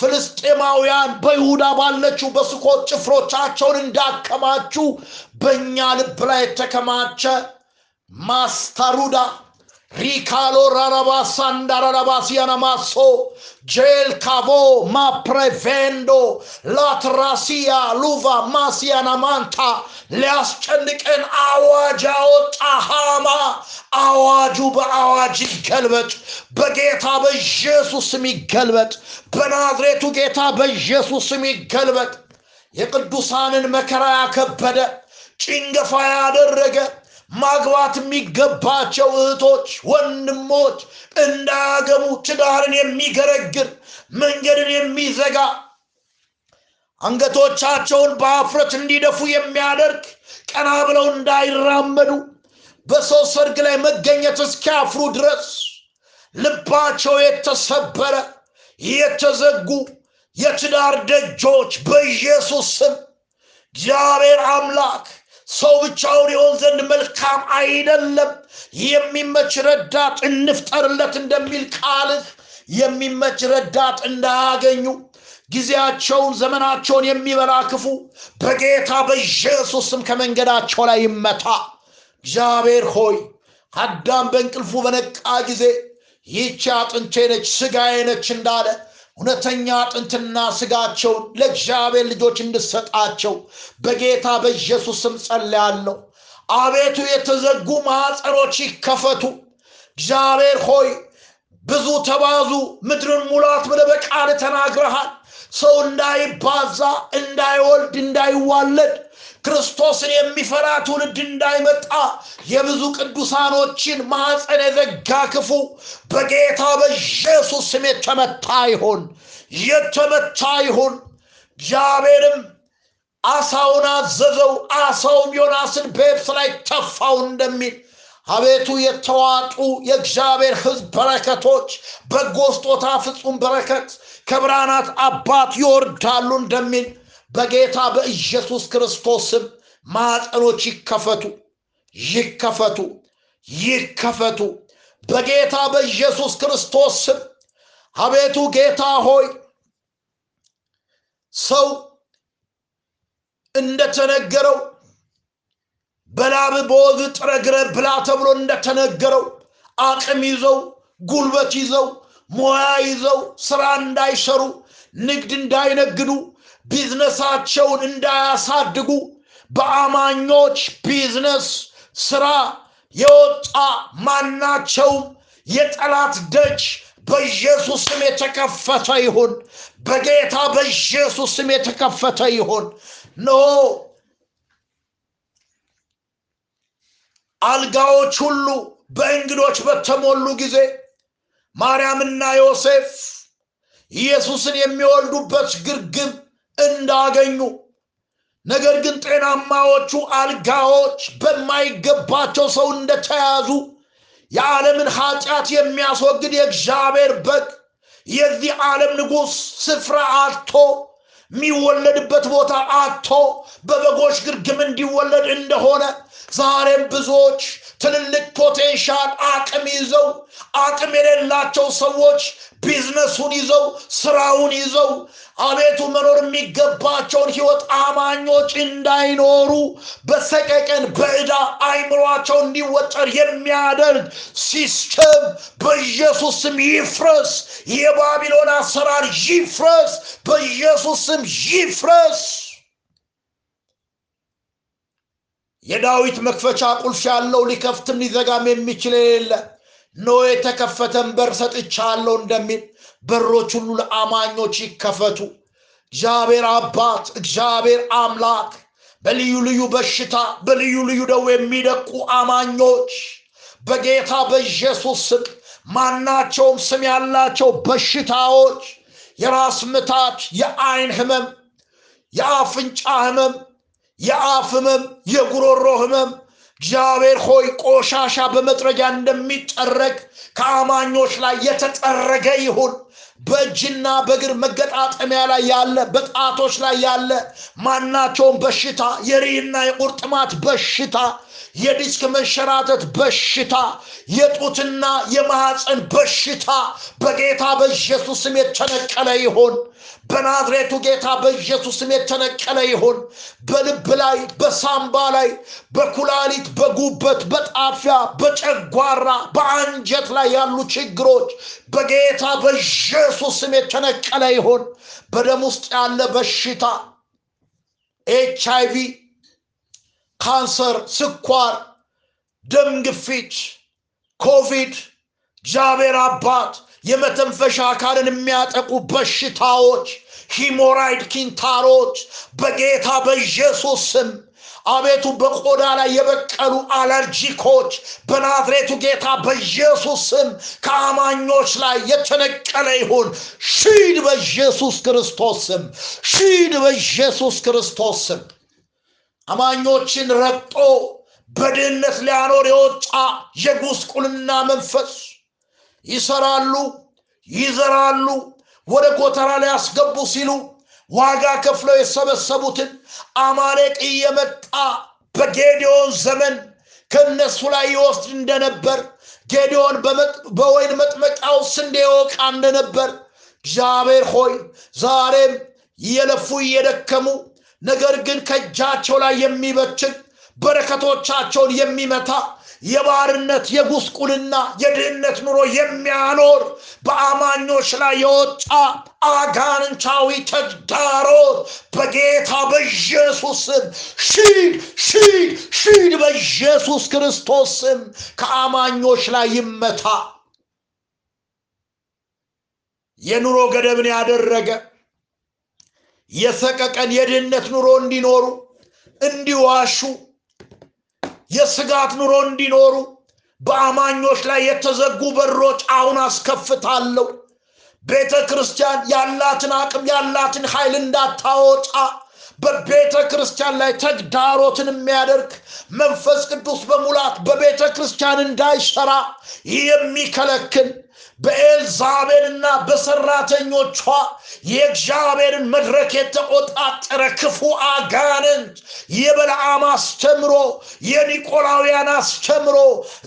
S1: ፍልስጤማውያን በይሁዳ ባለችው በስኮት ጭፍሮቻቸውን እንዳከማቹ በእኛ ልብ ላይ የተከማቸ ማስታሩዳ ሪካሎ ራራባሳ እንዳራራባሲያናማሶ ጄል ካቮ ማፕሬቬንዶ ላትራሲያ ሉቫ ማሲያናማንታ ሊያስጨንቀን አዋጅ ያወጣ ሃማ አዋጁ በአዋጅ ይገልበጥ፣ በጌታ በኢየሱስ ስም ይገልበጥ፣ በናዝሬቱ ጌታ በኢየሱስ ስም ይገልበጥ። የቅዱሳንን መከራ ያከበደ ጭንገፋ ያደረገ ማግባት የሚገባቸው እህቶች ወንድሞች እንዳያገቡ ትዳርን የሚገረግር መንገድን የሚዘጋ አንገቶቻቸውን በአፍረት እንዲደፉ የሚያደርግ ቀና ብለው እንዳይራመዱ በሰው ሰርግ ላይ መገኘት እስኪያፍሩ ድረስ ልባቸው የተሰበረ የተዘጉ የትዳር ደጆች በኢየሱስ ስም። እግዚአብሔር አምላክ ሰው ብቻውን ይሆን ዘንድ መልካም አይደለም። የሚመች ረዳት እንፍጠርለት እንደሚል ቃልህ የሚመች ረዳት እንዳያገኙ ጊዜያቸውን ዘመናቸውን የሚበላ ክፉ በጌታ በኢየሱስ ከመንገዳቸው ላይ ይመታ። እግዚአብሔር ሆይ አዳም በእንቅልፉ በነቃ ጊዜ ይህቺ አጥንቴ ነች ስጋዬ ነች እንዳለ እውነተኛ አጥንትና ስጋቸውን ለእግዚአብሔር ልጆች እንድሰጣቸው በጌታ በኢየሱስ ስም ጸልያለሁ። አቤቱ የተዘጉ ማዕፀኖች ይከፈቱ። እግዚአብሔር ሆይ ብዙ ተባዙ፣ ምድርን ሙላት ብለህ በቃል ተናግረሃል። ሰው እንዳይባዛ፣ እንዳይወልድ፣ እንዳይዋለድ ክርስቶስን የሚፈራ ትውልድ እንዳይመጣ የብዙ ቅዱሳኖችን ማኅፀን የዘጋ ክፉ በጌታ በኢየሱስ ስም የተመታ ይሆን የተመታ ይሁን። እግዚአብሔርም አሳውን አዘዘው፣ አሳውም ዮናስን በየብስ ላይ ተፋው እንደሚል አቤቱ የተዋጡ የእግዚአብሔር ሕዝብ በረከቶች በጎ ስጦታ ፍጹም በረከት ከብርሃናት አባት ይወርዳሉ እንደሚል በጌታ በኢየሱስ ክርስቶስ ስም ይከፈቱ ይከፈቱ ይከፈቱ። በጌታ በኢየሱስ ክርስቶስ ስም አቤቱ ጌታ ሆይ ሰው እንደተነገረው በላብ በወግ ጥረግረ ብላ ተብሎ እንደተነገረው አቅም ይዘው ጉልበት ይዘው ሙያ ይዘው ስራ እንዳይሰሩ ንግድ እንዳይነግዱ ቢዝነሳቸውን እንዳያሳድጉ በአማኞች ቢዝነስ ስራ የወጣ ማናቸውም የጠላት ደጅ በኢየሱስ ስም የተከፈተ ይሁን። በጌታ በኢየሱስ ስም የተከፈተ ይሁን። ኖ አልጋዎች ሁሉ በእንግዶች በተሞሉ ጊዜ ማርያምና ዮሴፍ ኢየሱስን የሚወልዱበት ግርግም እንዳገኙ ነገር ግን ጤናማዎቹ አልጋዎች በማይገባቸው ሰው እንደተያዙ የዓለምን ኃጢአት የሚያስወግድ የእግዚአብሔር በግ የዚህ ዓለም ንጉሥ ስፍራ አጥቶ የሚወለድበት ቦታ አጥቶ በበጎች ግርግም እንዲወለድ እንደሆነ ዛሬም ብዙዎች ትልልቅ ፖቴንሻል አቅም ይዘው አቅም የሌላቸው ሰዎች ቢዝነሱን ይዘው ስራውን ይዘው አቤቱ መኖር የሚገባቸውን ህይወት አማኞች እንዳይኖሩ በሰቀቀን በዕዳ አይምሯቸው እንዲወጠር የሚያደርግ system በኢየሱስ ይፍረስ። የባቢሎን አሰራር ይፍረስ፣ በኢየሱስ ስም ይፍረስ። የዳዊት መክፈቻ ቁልፍ ያለው ሊከፍትም ሊዘጋም የሚችል የሌለ ኖ የተከፈተን በር ሰጥቻለሁ እንደሚል በሮች ሁሉ ለአማኞች ይከፈቱ። እግዚአብሔር አባት እግዚአብሔር አምላክ በልዩ ልዩ በሽታ በልዩ ልዩ ደዌ የሚደቁ አማኞች በጌታ በኢየሱስ ስም ማናቸውም ስም ያላቸው በሽታዎች የራስ ምታት፣ የአይን ህመም፣ የአፍንጫ ህመም የአፍ ህመም፣ የጉሮሮ ህመም እግዚአብሔር ሆይ ቆሻሻ በመጥረጊያ እንደሚጠረግ ከአማኞች ላይ የተጠረገ ይሁን። በእጅና በእግር መገጣጠሚያ ላይ ያለ በጣቶች ላይ ያለ ማናቸውም በሽታ የሪና የቁርጥማት በሽታ የዲስክ መንሸራተት በሽታ የጡትና የማህፀን በሽታ በጌታ በኢየሱስ ስም የተነቀለ ይሆን። በናዝሬቱ ጌታ በኢየሱስ ስም የተነቀለ ይሁን። በልብ ላይ፣ በሳምባ ላይ፣ በኩላሊት፣ በጉበት፣ በጣፊያ፣ በጨጓራ፣ በአንጀት ላይ ያሉ ችግሮች በጌታ በኢየሱስ ስም የተነቀለ ይሁን። በደም ውስጥ ያለ በሽታ ኤች አይቪ፣ ካንሰር፣ ስኳር፣ ደም ግፊት፣ ኮቪድ እግዚአብሔር አባት የመተንፈሻ አካልን የሚያጠቁ በሽታዎች hemorrhoid ኪንታሮች በጌታ በኢየሱስ ስም አቤቱ በቆዳ ላይ የበቀሉ አለርጂኮች በናዝሬቱ ጌታ በኢየሱስ ስም ከአማኞች ላይ የተነቀለ ይሁን። ሂድ በኢየሱስ ክርስቶስ ስም፣ ሂድ በኢየሱስ ክርስቶስ ስም። አማኞችን ረግጦ በድህነት ሊያኖር የወጣ የጉስቁልና መንፈስ ይሰራሉ፣ ይዘራሉ። ወደ ጎተራ ሊያስገቡ ሲሉ ዋጋ ከፍለው የሰበሰቡትን አማሌቅ እየመጣ በጌዲዮን ዘመን ከእነሱ ላይ ይወስድ እንደነበር ጌዲዮን በወይን መጥመቂያው ስንዴ ይወቃ እንደነበር እግዚአብሔር ሆይ ዛሬም እየለፉ እየደከሙ ነገር ግን ከእጃቸው ላይ የሚበትን በረከቶቻቸውን የሚመታ የባርነት የጉስቁልና የድህነት ኑሮ የሚያኖር በአማኞች ላይ የወጣ አጋንንታዊ ተግዳሮት በጌታ በኢየሱስ ስም። ሺድ ሺድ ሺድ በኢየሱስ ክርስቶስ ስም ከአማኞች ላይ ይመታ። የኑሮ ገደብን ያደረገ የሰቀቀን የድህነት ኑሮ እንዲኖሩ እንዲዋሹ የስጋት ኑሮ እንዲኖሩ በአማኞች ላይ የተዘጉ በሮች አሁን አስከፍታለሁ። ቤተ ክርስቲያን ያላትን አቅም ያላትን ኃይል እንዳታወጣ በቤተ ክርስቲያን ላይ ተግዳሮትን የሚያደርግ መንፈስ ቅዱስ በሙላት በቤተ ክርስቲያን እንዳይሰራ የሚከለክል በኤልዛቤልና በሰራተኞቿ የእግዚአብሔርን መድረክ የተቆጣጠረ ክፉ አጋንንት የበለዓም አስተምሮ የኒቆላውያን አስተምሮ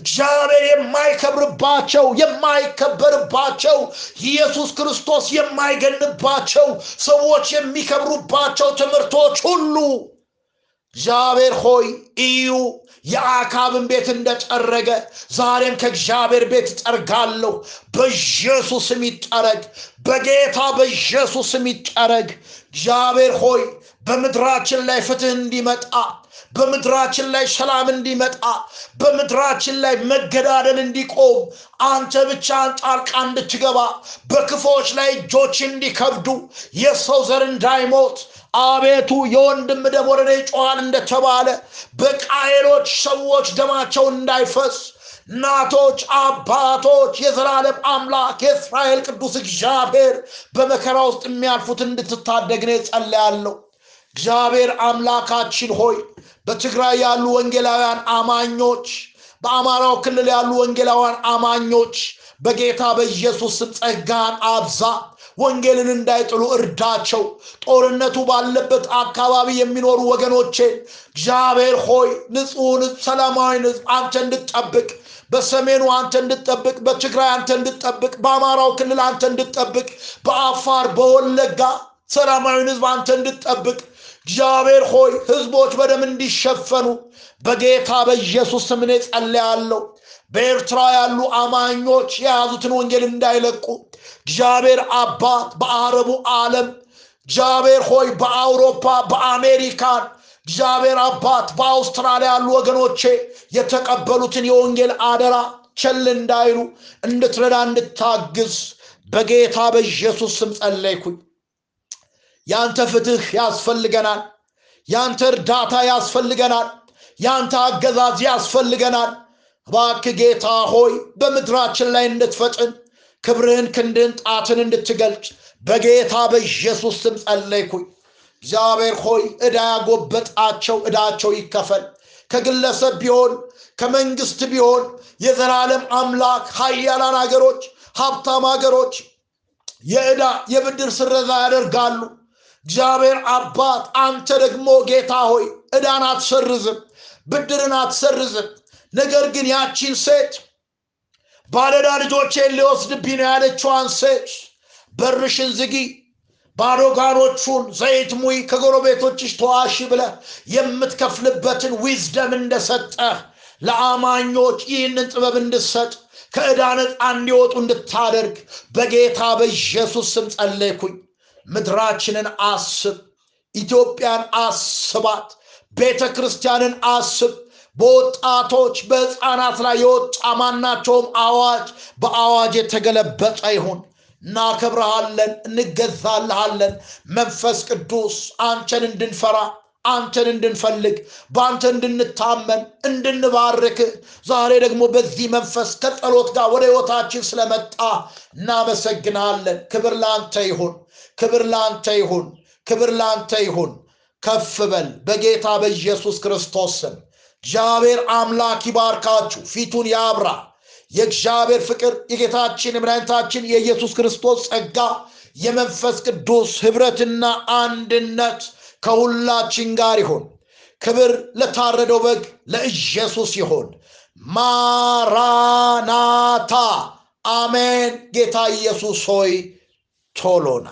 S1: እግዚአብሔር የማይከብርባቸው የማይከበርባቸው ኢየሱስ ክርስቶስ የማይገንባቸው ሰዎች የሚከብሩባቸው ትምህርቶች ሁሉ እግዚአብሔር ሆይ እዩ የአካብን ቤት እንደጠረገ ዛሬም ከእግዚአብሔር ቤት ጠርጋለሁ በኢየሱስም ይጠረግ በጌታ በኢየሱስም ይጠረግ። እግዚአብሔር ሆይ በምድራችን ላይ ፍትህ እንዲመጣ በምድራችን ላይ ሰላም እንዲመጣ በምድራችን ላይ መገዳደል እንዲቆም አንተ ብቻን ጣልቃ እንድትገባ በክፎች ላይ እጆች እንዲከብዱ የሰው ዘር እንዳይሞት አቤቱ የወንድም ደም ወደ እኔ ይጮኻል እንደተባለ በቃየሎች ሰዎች ደማቸው እንዳይፈስ እናቶች አባቶች የዘላለም አምላክ የእስራኤል ቅዱስ እግዚአብሔር በመከራ ውስጥ የሚያልፉት እንድትታደግ ነው ጸልያለሁ እግዚአብሔር አምላካችን ሆይ በትግራይ ያሉ ወንጌላውያን አማኞች በአማራው ክልል ያሉ ወንጌላውያን አማኞች በጌታ በኢየሱስ ስም ጸጋን አብዛ ወንጌልን እንዳይጥሉ እርዳቸው። ጦርነቱ ባለበት አካባቢ የሚኖሩ ወገኖቼን እግዚአብሔር ሆይ ንጹሕን ሰላማዊ ህዝብ አንተ እንድጠብቅ በሰሜኑ አንተ እንድጠብቅ በትግራይ አንተ እንድጠብቅ በአማራው ክልል አንተ እንድጠብቅ በአፋር በወለጋ ሰላማዊን ህዝብ አንተ እንድጠብቅ እግዚአብሔር ሆይ ህዝቦች በደም እንዲሸፈኑ በጌታ በኢየሱስ ስም እኔ በኤርትራ ያሉ አማኞች የያዙትን ወንጌል እንዳይለቁ። እግዚአብሔር አባት በአረቡ ዓለም እግዚአብሔር ሆይ በአውሮፓ በአሜሪካን እግዚአብሔር አባት በአውስትራሊያ ያሉ ወገኖቼ የተቀበሉትን የወንጌል አደራ ቸል እንዳይሉ እንድትረዳ እንድታግዝ በጌታ በኢየሱስ ስም ጸለይኩኝ። ያንተ ፍትህ ያስፈልገናል። ያንተ እርዳታ ያስፈልገናል። ያንተ አገዛዝ ያስፈልገናል ባክ ጌታ ሆይ በምድራችን ላይ እንድትፈጥን ክብርህን ክንድህን ጣትን እንድትገልጭ በጌታ በኢየሱስ ስም ጸለይኩኝ። እግዚአብሔር ሆይ ዕዳ ያጎበጣቸው ዕዳቸው ይከፈል። ከግለሰብ ቢሆን ከመንግስት ቢሆን የዘላለም አምላክ ሀያላን ሀገሮች ሀብታም ሀገሮች የዕዳ የብድር ስረዛ ያደርጋሉ። እግዚአብሔር አባት አንተ ደግሞ ጌታ ሆይ ዕዳን አትሰርዝም ብድርን አትሰርዝም ነገር ግን ያቺን ሴት ባለዳ ልጆቼን ሊወስድብኝ ያለችዋን ሴት በርሽን ዝጊ ባዶጋኖቹን ዘይት ሙይ ከጎረቤቶችሽ ተዋሺ ብለ የምትከፍልበትን ዊዝደም እንደሰጠህ ለአማኞች ይህንን ጥበብ እንድሰጥ ከዕዳ ነፃ እንዲወጡ እንድታደርግ በጌታ በኢየሱስ ስም ጸለይኩኝ። ምድራችንን አስብ ኢትዮጵያን አስባት ቤተ ክርስቲያንን አስብ በወጣቶች በህፃናት ላይ የወጣ ማናቸውም አዋጅ በአዋጅ የተገለበጠ ይሁን። እናከብረሃለን እንገዛልሃለን። መንፈስ ቅዱስ አንተን እንድንፈራ አንተን እንድንፈልግ በአንተ እንድንታመን እንድንባርክ ዛሬ ደግሞ በዚህ መንፈስ ከጸሎት ጋር ወደ ህይወታችን ስለመጣ እናመሰግናለን። ክብር ለአንተ ይሁን ክብር ለአንተ ይሁን ክብር ለአንተ ይሁን። ከፍ በል በጌታ በኢየሱስ ክርስቶስ ስም እግዚአብሔር አምላክ ይባርካችሁ። ፊቱን ያብራ። የእግዚአብሔር ፍቅር የጌታችን የመድኃኒታችን የኢየሱስ ክርስቶስ ጸጋ የመንፈስ ቅዱስ ህብረትና አንድነት ከሁላችን ጋር ይሁን። ክብር ለታረደው በግ ለኢየሱስ ይሁን። ማራናታ። አሜን። ጌታ ኢየሱስ ሆይ ቶሎና